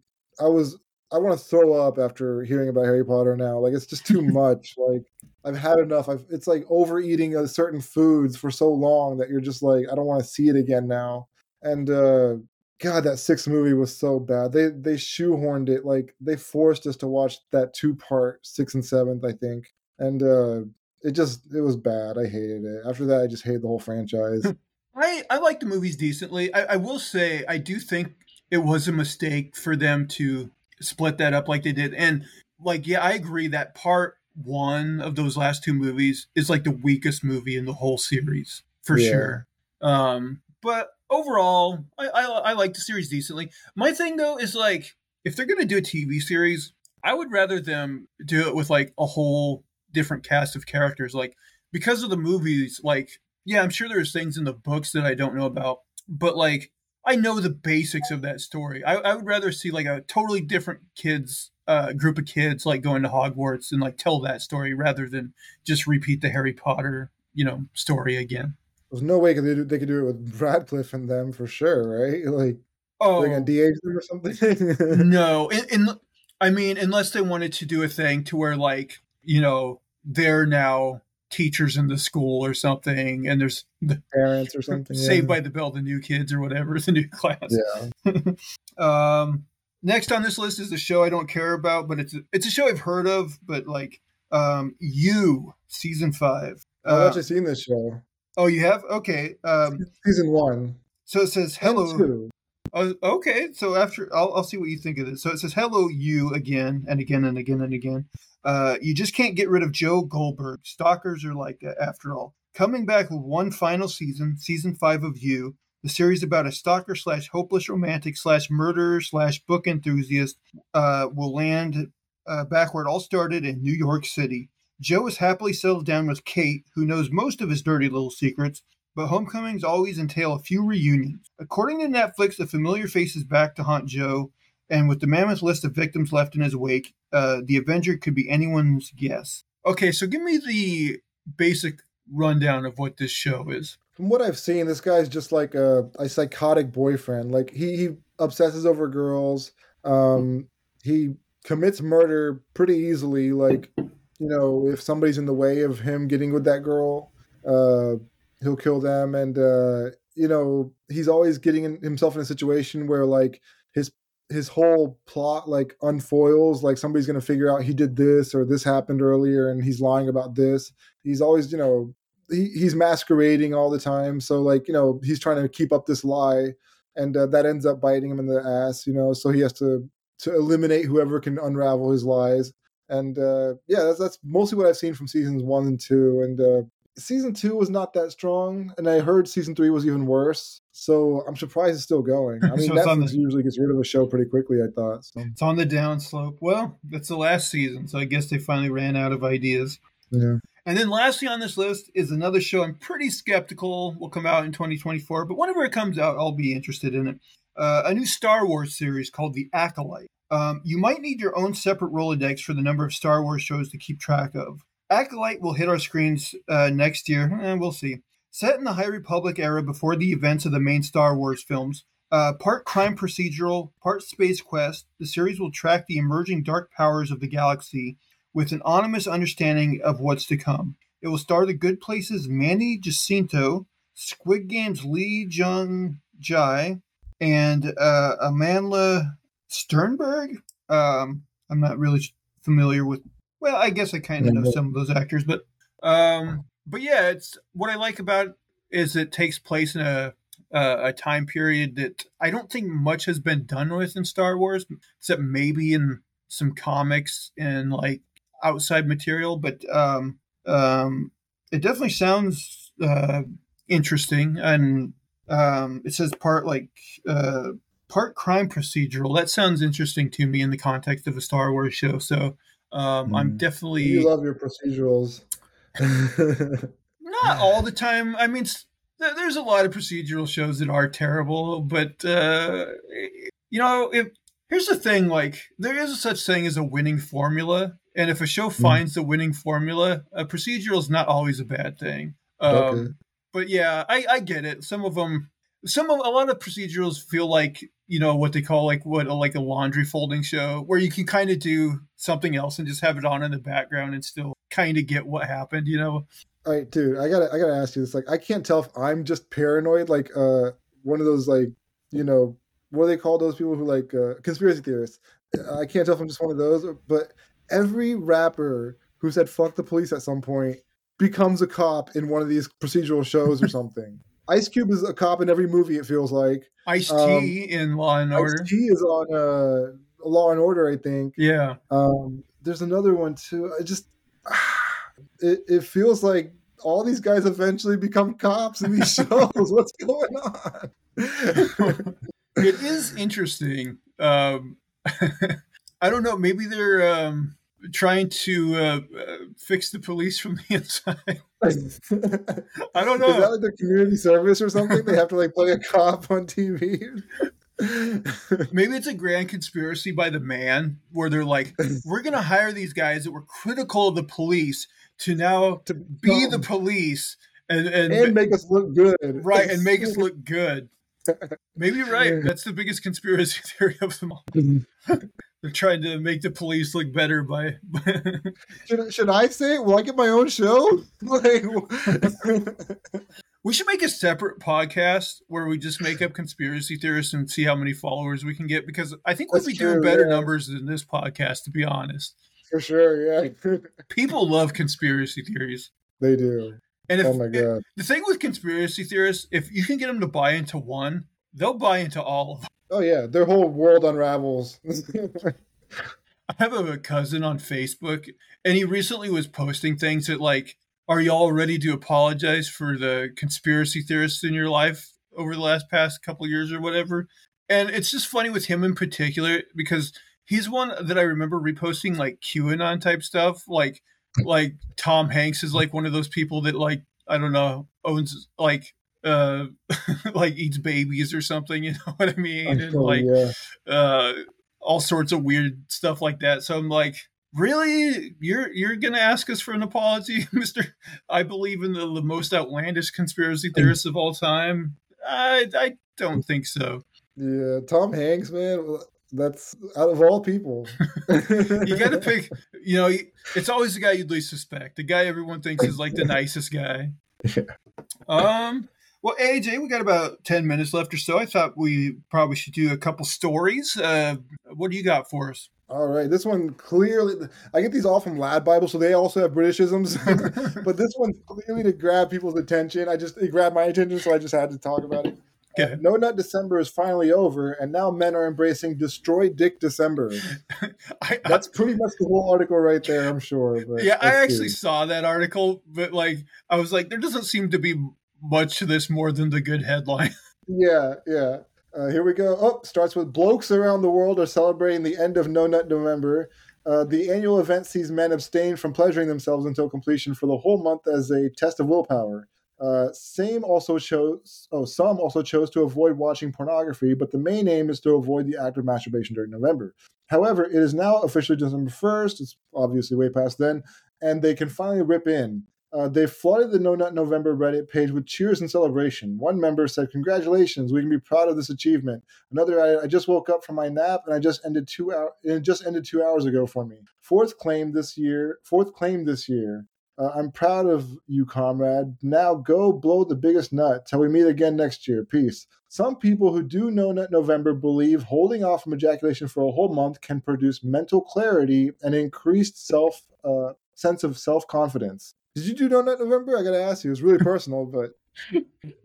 I was I want to throw up after hearing about Harry Potter now. Like it's just too much. Like I've had enough. I've, it's like overeating a certain foods for so long that you're just like, I don't want to see it again now. And uh, God, that sixth movie was so bad. They they shoehorned it like they forced us to watch that two part sixth and seventh, I think. And uh, it just it was bad. I hated it. After that, I just hated the whole franchise. I I like the movies decently. I, I will say I do think it was a mistake for them to split that up like they did. And like, yeah, I agree that part one of those last two movies is like the weakest movie in the whole series for Yeah. sure. Um, but overall, I, I I like the series decently. My thing though is like, if they're gonna do a TV series, I would rather them do it with like a whole different cast of characters. Like because of the movies, like yeah, I'm sure there's things in the books that I don't know about, but like I know the basics of that story. I, I would rather see like a totally different kids uh, group of kids like going to Hogwarts and like tell that story rather than just repeat the Harry Potter you know story again. There's no way could they, do, they could do it with Radcliffe and them for sure, right? Like Oh they're gonna de-age them or something. no, in, in I mean, unless they wanted to do a thing to where like you know they're now teachers in the school or something, and there's the, Parents or something. Saved yeah. by the Bell, the new kids or whatever, the new class. Yeah. Um, next on this list is a show I don't care about, but it's a, it's a show I've heard of, but like um, you season five. I've Uh, actually seen this show. oh, you have okay. Um, Season one. so it says hello. Oh, okay, so after I'll, I'll see what you think of this. So it says hello you again and again and again and again. Uh, you just can't get rid of Joe Goldberg. Stalkers are like that after all. Coming back with one final season, season five of You, the series about a stalker slash hopeless romantic slash murderer slash book enthusiast uh, will land uh, back where it all started in New York City. Joe is happily settled down with Kate, who knows most of his dirty little secrets, but homecomings always entail a few reunions. According to Netflix, the familiar face is back to haunt Joe, and with the mammoth list of victims left in his wake, uh, the Avenger could be anyone's guess. Okay, so give me the basic rundown of what this show is. From what I've seen, this guy's just like a, a psychotic boyfriend. Like he, he obsesses over girls. Um, he commits murder pretty easily. Like you know, if somebody's in the way of him getting with that girl, uh, he'll kill them. And uh, you know, he's always getting in, himself in a situation where like his his whole plot like unfoils. Like somebody's gonna figure out he did this or this happened earlier, and he's lying about this. He's always you know he, he's masquerading all the time. So like you know he's trying to keep up this lie, and uh, that ends up biting him in the ass. You know, so he has to to eliminate whoever can unravel his lies. And uh, yeah, that's that's mostly what I've seen from seasons one and two. And uh, season two was not that strong, and I heard season three was even worse. So I'm surprised it's still going. I mean, So Netflix the- usually gets rid of a show pretty quickly. I thought. So It's on the downslope. Well, it's the last season, so I guess they finally ran out of ideas. yeah. And then lastly on this list is another show I'm pretty skeptical will come out in 2024, but whenever it comes out, I'll be interested in it. Uh, a new Star Wars series called The Acolyte. Um, you might need your own separate Rolodex for the number of Star Wars shows to keep track of. Acolyte will hit our screens uh, next year, and we'll see. Set in the High Republic era before the events of the main Star Wars films, uh, part crime procedural, part space quest, the series will track the emerging dark powers of the galaxy with an ominous understanding of what's to come. It will star the Good Place's Manny Jacinto, Squid Game's Lee Jung Jai, and uh, Amanda Sternberg. Um, I'm not really familiar with. Well, I guess I kind of know some of those actors, but um, but yeah, it's what I like about it is it takes place in a a, a time period that I don't think much has been done with in Star Wars, except maybe in some comics and like outside material. But um, um, it definitely sounds uh, interesting, and um, it says part like uh, part crime procedural. That sounds interesting to me in the context of a Star Wars show. So um, I'm Mm. definitely You love your procedurals. not all the time. I mean, there's a lot of procedural shows that are terrible, but uh, you know, if here's the thing, like there is a such thing as a winning formula, and if a show finds the winning formula, a procedural is not always a bad thing. Um, Okay. But yeah, I, I get it. Some of them, some of a lot of procedurals feel like you know what they call like what like a laundry folding show, where you can kind of do something else and just have it on in the background and still kind of get what happened. You know. All right, dude, I gotta I gotta ask you this. Like, I can't tell if I'm just paranoid, like uh one of those like you know what do they call those people who like uh, conspiracy theorists. I can't tell if I'm just one of those, but every rapper who said "fuck the police" at some point becomes a cop in one of these procedural shows or something. Ice Cube is a cop in every movie. It feels like Ice Um, T in Law and Order. Ice T is on uh Law and Order, I think. Yeah. Um, there's another one too. I just it, it feels like all these guys eventually become cops in these shows. What's going on? it is interesting. Um, I don't know. Maybe they're um, trying to uh, uh, fix the police from the inside. I don't know. Is that like their community service or something? They have to like play a cop on TV. Maybe it's a grand conspiracy by the man where they're like, we're going to hire these guys that were critical of the police to now to be the police and, and, and make us look good. Right, and make us look good. Maybe you're right. That's the biggest conspiracy theory of them all. Mm-hmm. They're trying to make the police look better by. should, should I say it? Will I get my own show? Like, we should make a separate podcast where we just make up conspiracy theorists and see how many followers we can get because I think we'll be doing better yeah. numbers than this podcast, to be honest. For sure, yeah. People love conspiracy theories. They do. And if, oh my god! the thing with conspiracy theorists, if you can get them to buy into one, they'll buy into all of them. Oh yeah, their whole world unravels. I have a cousin on Facebook, and he recently was posting things that like, "Are y'all ready to apologize for the conspiracy theorists in your life over the last past couple years or whatever?" And it's just funny with him in particular because he's one that I remember reposting like QAnon type stuff, like like Tom Hanks is like one of those people that like I don't know owns like uh like eats babies or something you know what i mean? And like yeah. uh all sorts of weird stuff like that. So i'm like really? You're you're gonna ask us for an apology mr i believe in the, the most outlandish conspiracy theorists of all time. I i don't think so. Yeah tom hanks man that's out of all people you gotta pick you know it's always the guy you'd least suspect the guy everyone thinks is like the nicest guy yeah. um well, AJ, we got about 10 minutes left or so. I thought we probably should do a couple stories. Uh, what do you got for us? All right, this one clearly, I get these all from Lad Bible, so they also have Britishisms. but this one's clearly to grab people's attention. I just, it grabbed my attention, so I just had to talk about it. Uh, no Nut December is finally over, and now men are embracing Destroy Dick December. I, That's pretty much the whole article right there, I'm sure. yeah, I actually see. saw that article, but like, I was like, there doesn't seem to be much to this more than the good headline. yeah, yeah. Uh, here we go. Oh, starts with blokes around the world are celebrating the end of No Nut November. Uh, the annual event sees men abstain from pleasuring themselves until completion for the whole month as a test of willpower. Uh, same also chose. Oh, some also chose to avoid watching pornography, but the main aim is to avoid the act of masturbation during November. However, it is now officially December first. It's obviously way past then, and they can finally rip in. Uh, they flooded the No Nut November Reddit page with cheers and celebration. One member said, "Congratulations, we can be proud of this achievement." Another, I, I just woke up from my nap and I just ended two hour, it just ended two hours ago for me. Fourth claim this year. Fourth claim this year. Uh, I'm proud of you, comrade. Now go blow the biggest nut till we meet again next year. Peace. Some people who do No Nut November believe holding off from ejaculation for a whole month can produce mental clarity and increased self uh, sense of self confidence. Did you do No Nut November? I gotta ask you. It's really personal, but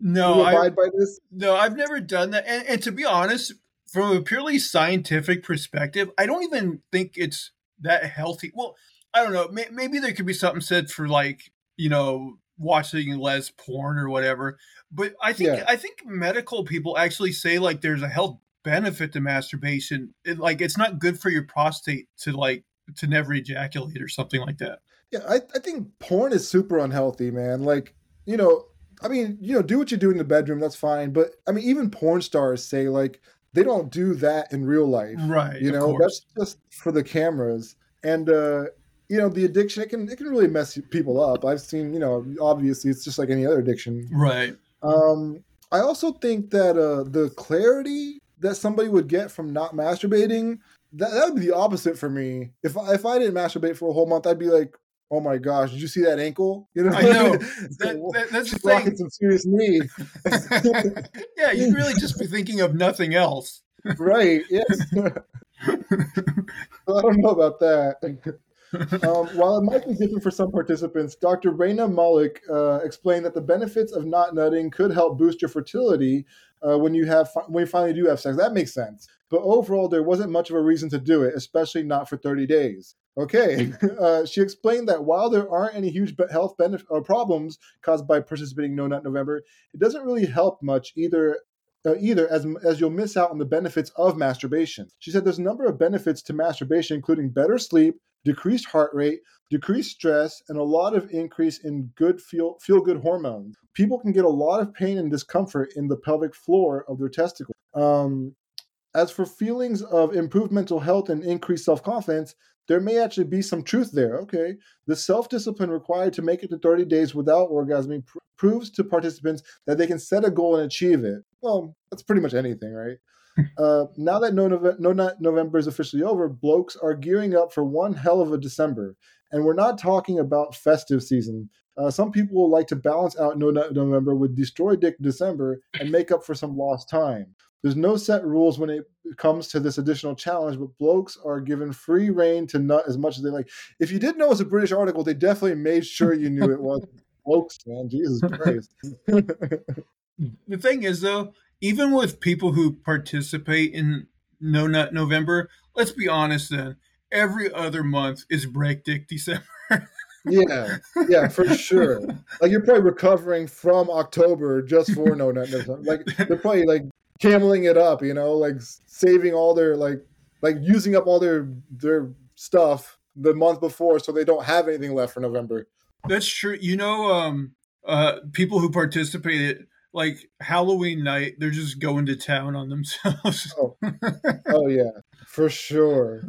no, I, by this? No, I've never done that. And, and to be honest, from a purely scientific perspective, I don't even think it's that healthy. Well, I don't know. May, maybe there could be something said for like you know watching less porn or whatever. But I think yeah. I think medical people actually say like there's a health benefit to masturbation. It, like it's not good for your prostate to like to never ejaculate or something like that. Yeah, I, I think porn is super unhealthy, man. Like, you know, I mean, you know, do what you do in the bedroom, that's fine. But I mean, even porn stars say like they don't do that in real life. Right. You know, that's just for the cameras. And uh, you know, the addiction it can it can really mess people up. I've seen, you know, obviously it's just like any other addiction. Right. Um I also think that uh the clarity that somebody would get from not masturbating that, that would be the opposite for me. If if I didn't masturbate for a whole month, I'd be like, oh my gosh, did you see that ankle? You know, I know that, that, that's She's rocking some serious knee. yeah, you'd really just be thinking of nothing else. right. Yes. I don't know about that. Um, while it might be different for some participants, Dr. Raina Malik uh, explained that the benefits of not nutting could help boost your fertility, uh, when you have when you finally do have sex. That makes sense. But overall, there wasn't much of a reason to do it, especially not for 30 days. Okay. Uh, she explained that while there aren't any huge health benefit or uh, problems caused by participating No Nut November, it doesn't really help much either. Uh, either as as you'll miss out on the benefits of masturbation. She said there's a number of benefits to masturbation, including better sleep, decreased heart rate, decreased stress, and a lot of increase in good feel feel good hormones. People can get a lot of pain and discomfort in the pelvic floor of their testicles. Um, as for feelings of improved mental health and increased self confidence, there may actually be some truth there. Okay. The self discipline required to make it to 30 days without orgasming pr- proves to participants that they can set a goal and achieve it. Well, that's pretty much anything, right? Uh, now that no, no November is officially over, blokes are gearing up for one hell of a December. And we're not talking about festive season. Uh, some people will like to balance out No November with Destroy Dick December and make up for some lost time. There's no set rules when it comes to this additional challenge, but blokes are given free reign to nut as much as they like. If you didn't know it was a British article, they definitely made sure you knew it was blokes, man. Jesus Christ. the thing is, though, even with people who participate in No Nut November, let's be honest then, every other month is Break Dick December. yeah, yeah, for sure. Like you're probably recovering from October just for No Nut November. Like they're probably like cameling it up, you know, like saving all their like like using up all their their stuff the month before so they don't have anything left for November. That's true. You know, um uh people who participated like Halloween night, they're just going to town on themselves. oh. oh yeah, for sure.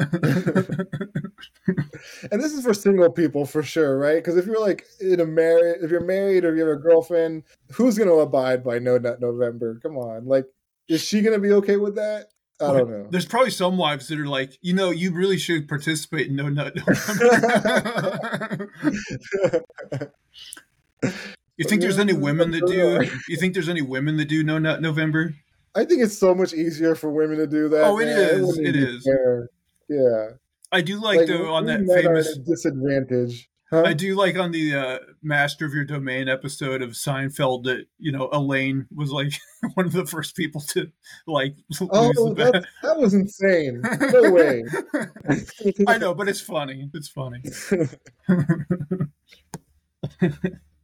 and this is for single people for sure, right? Because if you're like in a married, if you're married or you have a girlfriend, who's gonna abide by No Nut November? Come on, like is she going to be okay with that? I don't know. There's probably some wives that are like, you know, you really should participate in No Nut you think there's any women that do? You think there's any women that do No Nut November? I think it's so much easier for women to do that. Oh, it man. is. It, is. Fair. Yeah. I do like, like though on that famous disadvantage. Huh? I do like on the uh, Master of Your Domain episode of Seinfeld that you know Elaine was like one of the first people to like. Oh, that, that was insane! No way. I know, but it's funny. It's funny.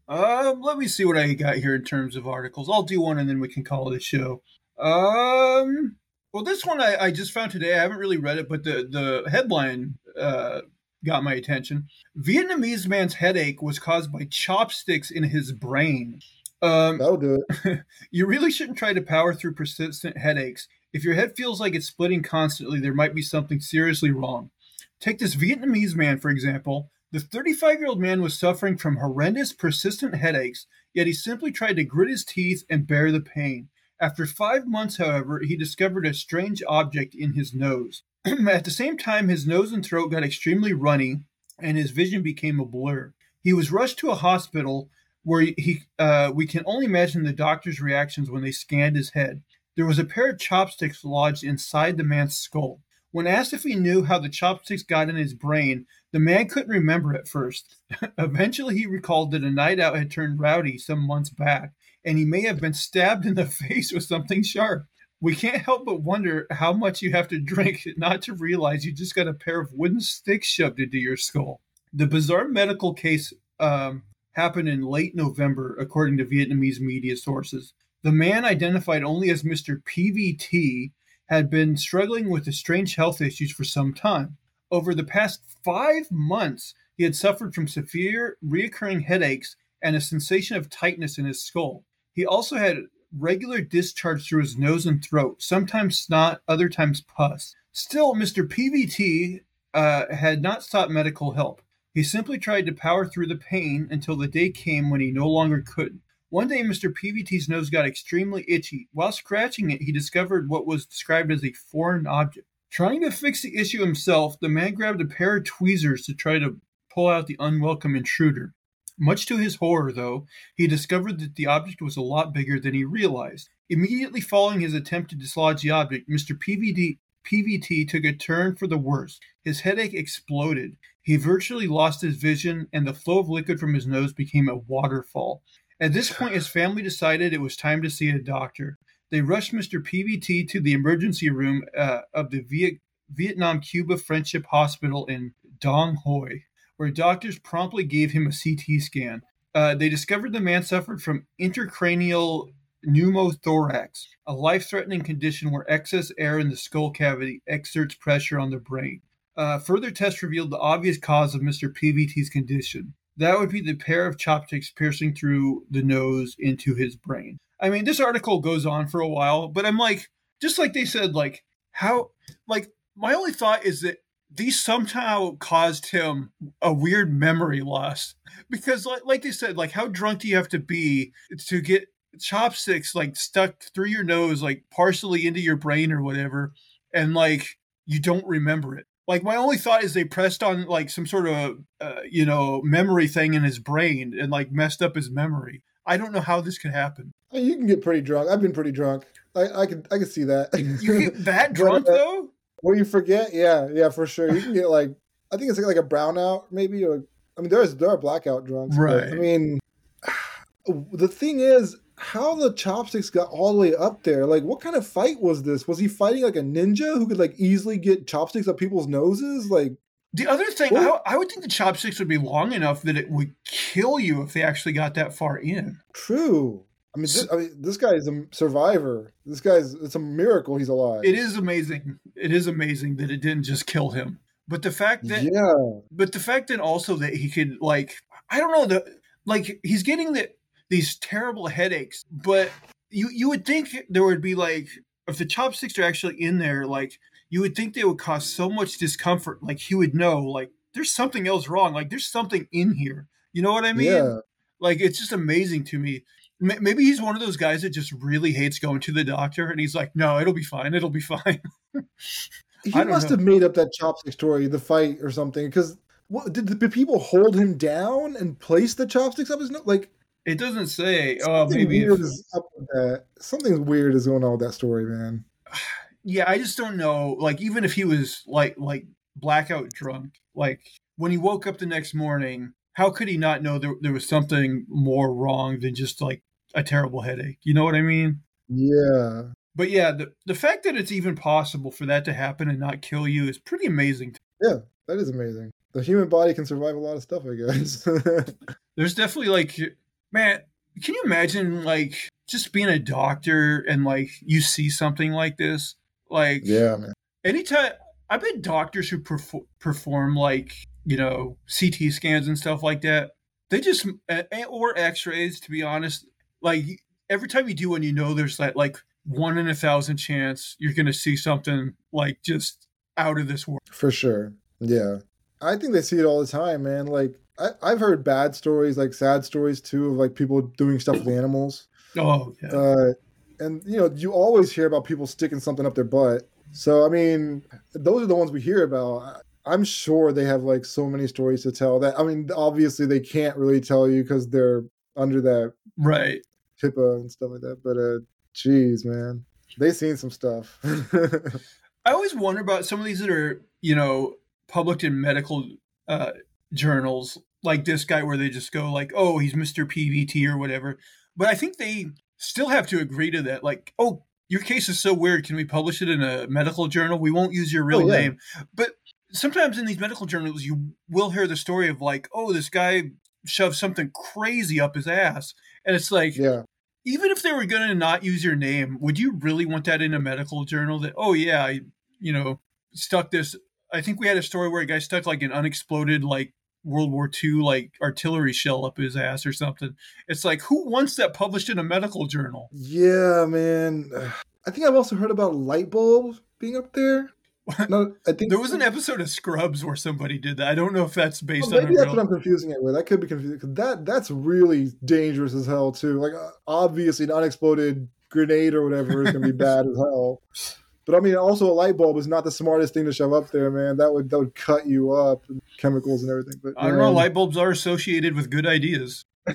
Um, let me see what I got here in terms of articles. I'll do one and then we can call it a show. Um, well, this one I, I just found today. I haven't really read it, but the the headline uh, got my attention. Vietnamese man's headache was caused by chopsticks in his brain. Um, That'll do it. you really shouldn't try to power through persistent headaches. If your head feels like it's splitting constantly, there might be something seriously wrong. Take this Vietnamese man, for example. The 35 year old man was suffering from horrendous, persistent headaches, yet he simply tried to grit his teeth and bear the pain. After five months, however, he discovered a strange object in his nose. At the same time, his nose and throat got extremely runny, and his vision became a blur. He was rushed to a hospital where he, uh, we can only imagine the doctor's reactions when they scanned his head. There was a pair of chopsticks lodged inside the man's skull. When asked if he knew how the chopsticks got in his brain, the man couldn't remember at first. Eventually, he recalled that a night out had turned rowdy some months back, and he may have been stabbed in the face with something sharp. We can't help but wonder how much you have to drink not to realize you just got a pair of wooden sticks shoved into your skull. The bizarre medical case um, happened in late November, according to Vietnamese media sources. The man, identified only as Mr. PVT, had been struggling with strange health issues for some time. Over the past five months, he had suffered from severe reoccurring headaches and a sensation of tightness in his skull. He also had regular discharge through his nose and throat, sometimes snot, other times pus. Still, Mr. PVT uh, had not sought medical help. He simply tried to power through the pain until the day came when he no longer could. One day, Mr. PVT's nose got extremely itchy. While scratching it, he discovered what was described as a foreign object. Trying to fix the issue himself, the man grabbed a pair of tweezers to try to pull out the unwelcome intruder. Much to his horror, though, he discovered that the object was a lot bigger than he realized. Immediately following his attempt to dislodge the object, Mr. PVD, PVT took a turn for the worse. His headache exploded. He virtually lost his vision, and the flow of liquid from his nose became a waterfall. At this point, his family decided it was time to see a doctor. They rushed Mr. PBT to the emergency room uh, of the Viet- Vietnam Cuba Friendship Hospital in Dong Hoi, where doctors promptly gave him a CT scan. Uh, they discovered the man suffered from intracranial pneumothorax, a life threatening condition where excess air in the skull cavity exerts pressure on the brain. Uh, further tests revealed the obvious cause of Mr. PBT's condition. That would be the pair of chopsticks piercing through the nose into his brain. I mean, this article goes on for a while, but I'm like, just like they said, like, how, like, my only thought is that these somehow caused him a weird memory loss. Because like, like they said like how drunk do you have to be to get chopsticks like stuck through your nose like partially into your brain or whatever and like you don't remember it? Like my only thought is they pressed on like some sort of uh, you know memory thing in his brain and like messed up his memory i don't know how this could happen you can get pretty drunk i've been pretty drunk i, I can i can see that you get that drunk but, uh, though Will you forget? Yeah, yeah, for sure. You can get like I think it's like, like a brownout, maybe, or I mean, there's there are blackout drunks. Right. I mean, the thing is, how the chopsticks got all the way up there. Like, what kind of fight was this? Was he fighting like a ninja who could like easily get chopsticks up people's noses? Like, the other thing, I, I, would think the chopsticks would be long enough that it would kill you if they actually got that far in. True. I mean, this, I mean, this guy is a survivor. This guy's it's a miracle he's alive. It is amazing. It is amazing that it didn't just kill him. But the fact that yeah, but the fact that also that he could like I don't know the like he's getting the these terrible headaches, but you you would think there would be like if the chopsticks are actually in there, like you would think they would cause so much discomfort. Like he would know, like there's something else wrong. Like there's something in here. You know what I mean? Yeah. Like it's just amazing to me maybe he's one of those guys that just really hates going to the doctor and he's like no it'll be fine it'll be fine he must know. have made up that chopstick story the fight or something because what did the people hold him down and place the chopsticks up his nose like it doesn't say oh maybe weird if... is up with that something weird is going on with that story man yeah i just don't know like even if he was like like blackout drunk like when he woke up the next morning how could he not know there, there was something more wrong than just like a terrible headache. You know what I mean? Yeah. But yeah, the the fact that it's even possible for that to happen and not kill you is pretty amazing. Yeah, that is amazing. The human body can survive a lot of stuff, I guess. There's definitely like man, can you imagine like just being a doctor and like you see something like this? Like Yeah, man. Anytime I bet doctors who perform, perform like, you know, CT scans and stuff like that, they just or x-rays to be honest like every time you do one, you know there's that like one in a thousand chance you're going to see something like just out of this world. For sure. Yeah. I think they see it all the time, man. Like I, I've heard bad stories, like sad stories too, of like people doing stuff with animals. Oh, yeah. Uh, and you know, you always hear about people sticking something up their butt. So I mean, those are the ones we hear about. I'm sure they have like so many stories to tell that I mean, obviously they can't really tell you because they're under that right HIPAA and stuff like that. But uh, geez, man, they seen some stuff. I always wonder about some of these that are you know published in medical uh, journals like this guy where they just go like, oh, he's Mr. pvt or whatever. But I think they still have to agree to that. Like, oh, your case is so weird. Can we publish it in a medical journal? We won't use your real oh, yeah. name. But sometimes in these medical journals, you will hear the story of like, oh, this guy shoved something crazy up his ass. And it's like, yeah. even if they were going to not use your name, would you really want that in a medical journal that, oh, yeah, I, you know, stuck this? I think we had a story where a guy stuck like an unexploded, like, World War II like artillery shell up his ass or something. It's like who wants that published in a medical journal? Yeah, man. I think I've also heard about light bulbs being up there. No, I think there was an episode of Scrubs where somebody did that. I don't know if that's based well, maybe on. Maybe that's real... what I'm confusing it with. I could be confused that that's really dangerous as hell too. Like uh, obviously, an unexploded grenade or whatever is going to be bad as hell. But I mean, also a light bulb is not the smartest thing to shove up there, man. That would that would cut you up, chemicals and everything. But I don't man. know. Light bulbs are associated with good ideas.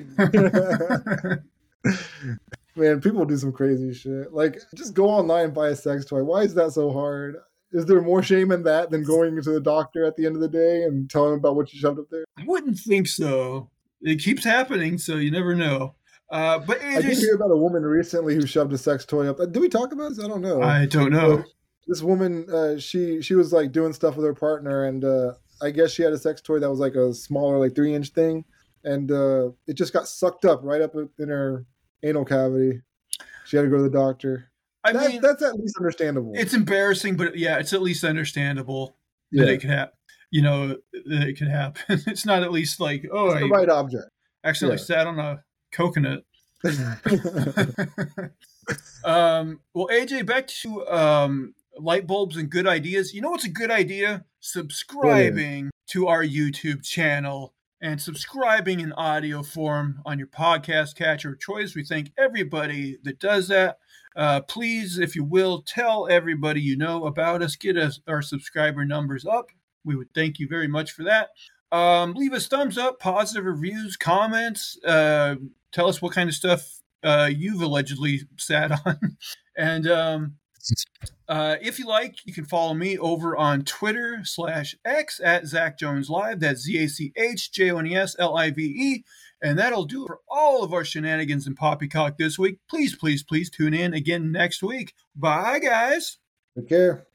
man, people do some crazy shit. Like, just go online and buy a sex toy. Why is that so hard? is there more shame in that than going to the doctor at the end of the day and telling him about what you shoved up there? I wouldn't think so. It keeps happening, so you never know. Uh, but I did hear about a woman recently who shoved a sex toy up. Did we talk about this? I don't know. I don't know. This woman, uh, she she was like doing stuff with her partner, and uh, I guess she had a sex toy that was like a smaller, like three inch thing, and uh, it just got sucked up right up in her anal cavity. She had to go to the doctor. I That- mean, that's at least understandable. it's embarrassing, but yeah, it's at least understandable that it could happen. You know that it could happen. it's not at least like oh, it's the right object. accidentally yeah. sat on a coconut. um, well, AJ, back to um, light bulbs and good ideas. You know what's a good idea? Subscribing to our YouTube channel and subscribing in audio form on your podcast catcher of choice. We thank everybody that does that. Uh, please, if you will, tell everybody you know about us. Get us our subscriber numbers up. We would thank you very much for that. Um, leave us thumbs up, positive reviews, comments. Uh, tell us what kind of stuff uh, you've allegedly sat on. and um, uh, if you like, you can follow me over on Twitter slash X at Zach Jones Live. That's Z A C H J O N E S L I V E. And that'll do it for all of our shenanigans and poppycock this week. Please, please, please tune in again next week. Bye, guys. Take care.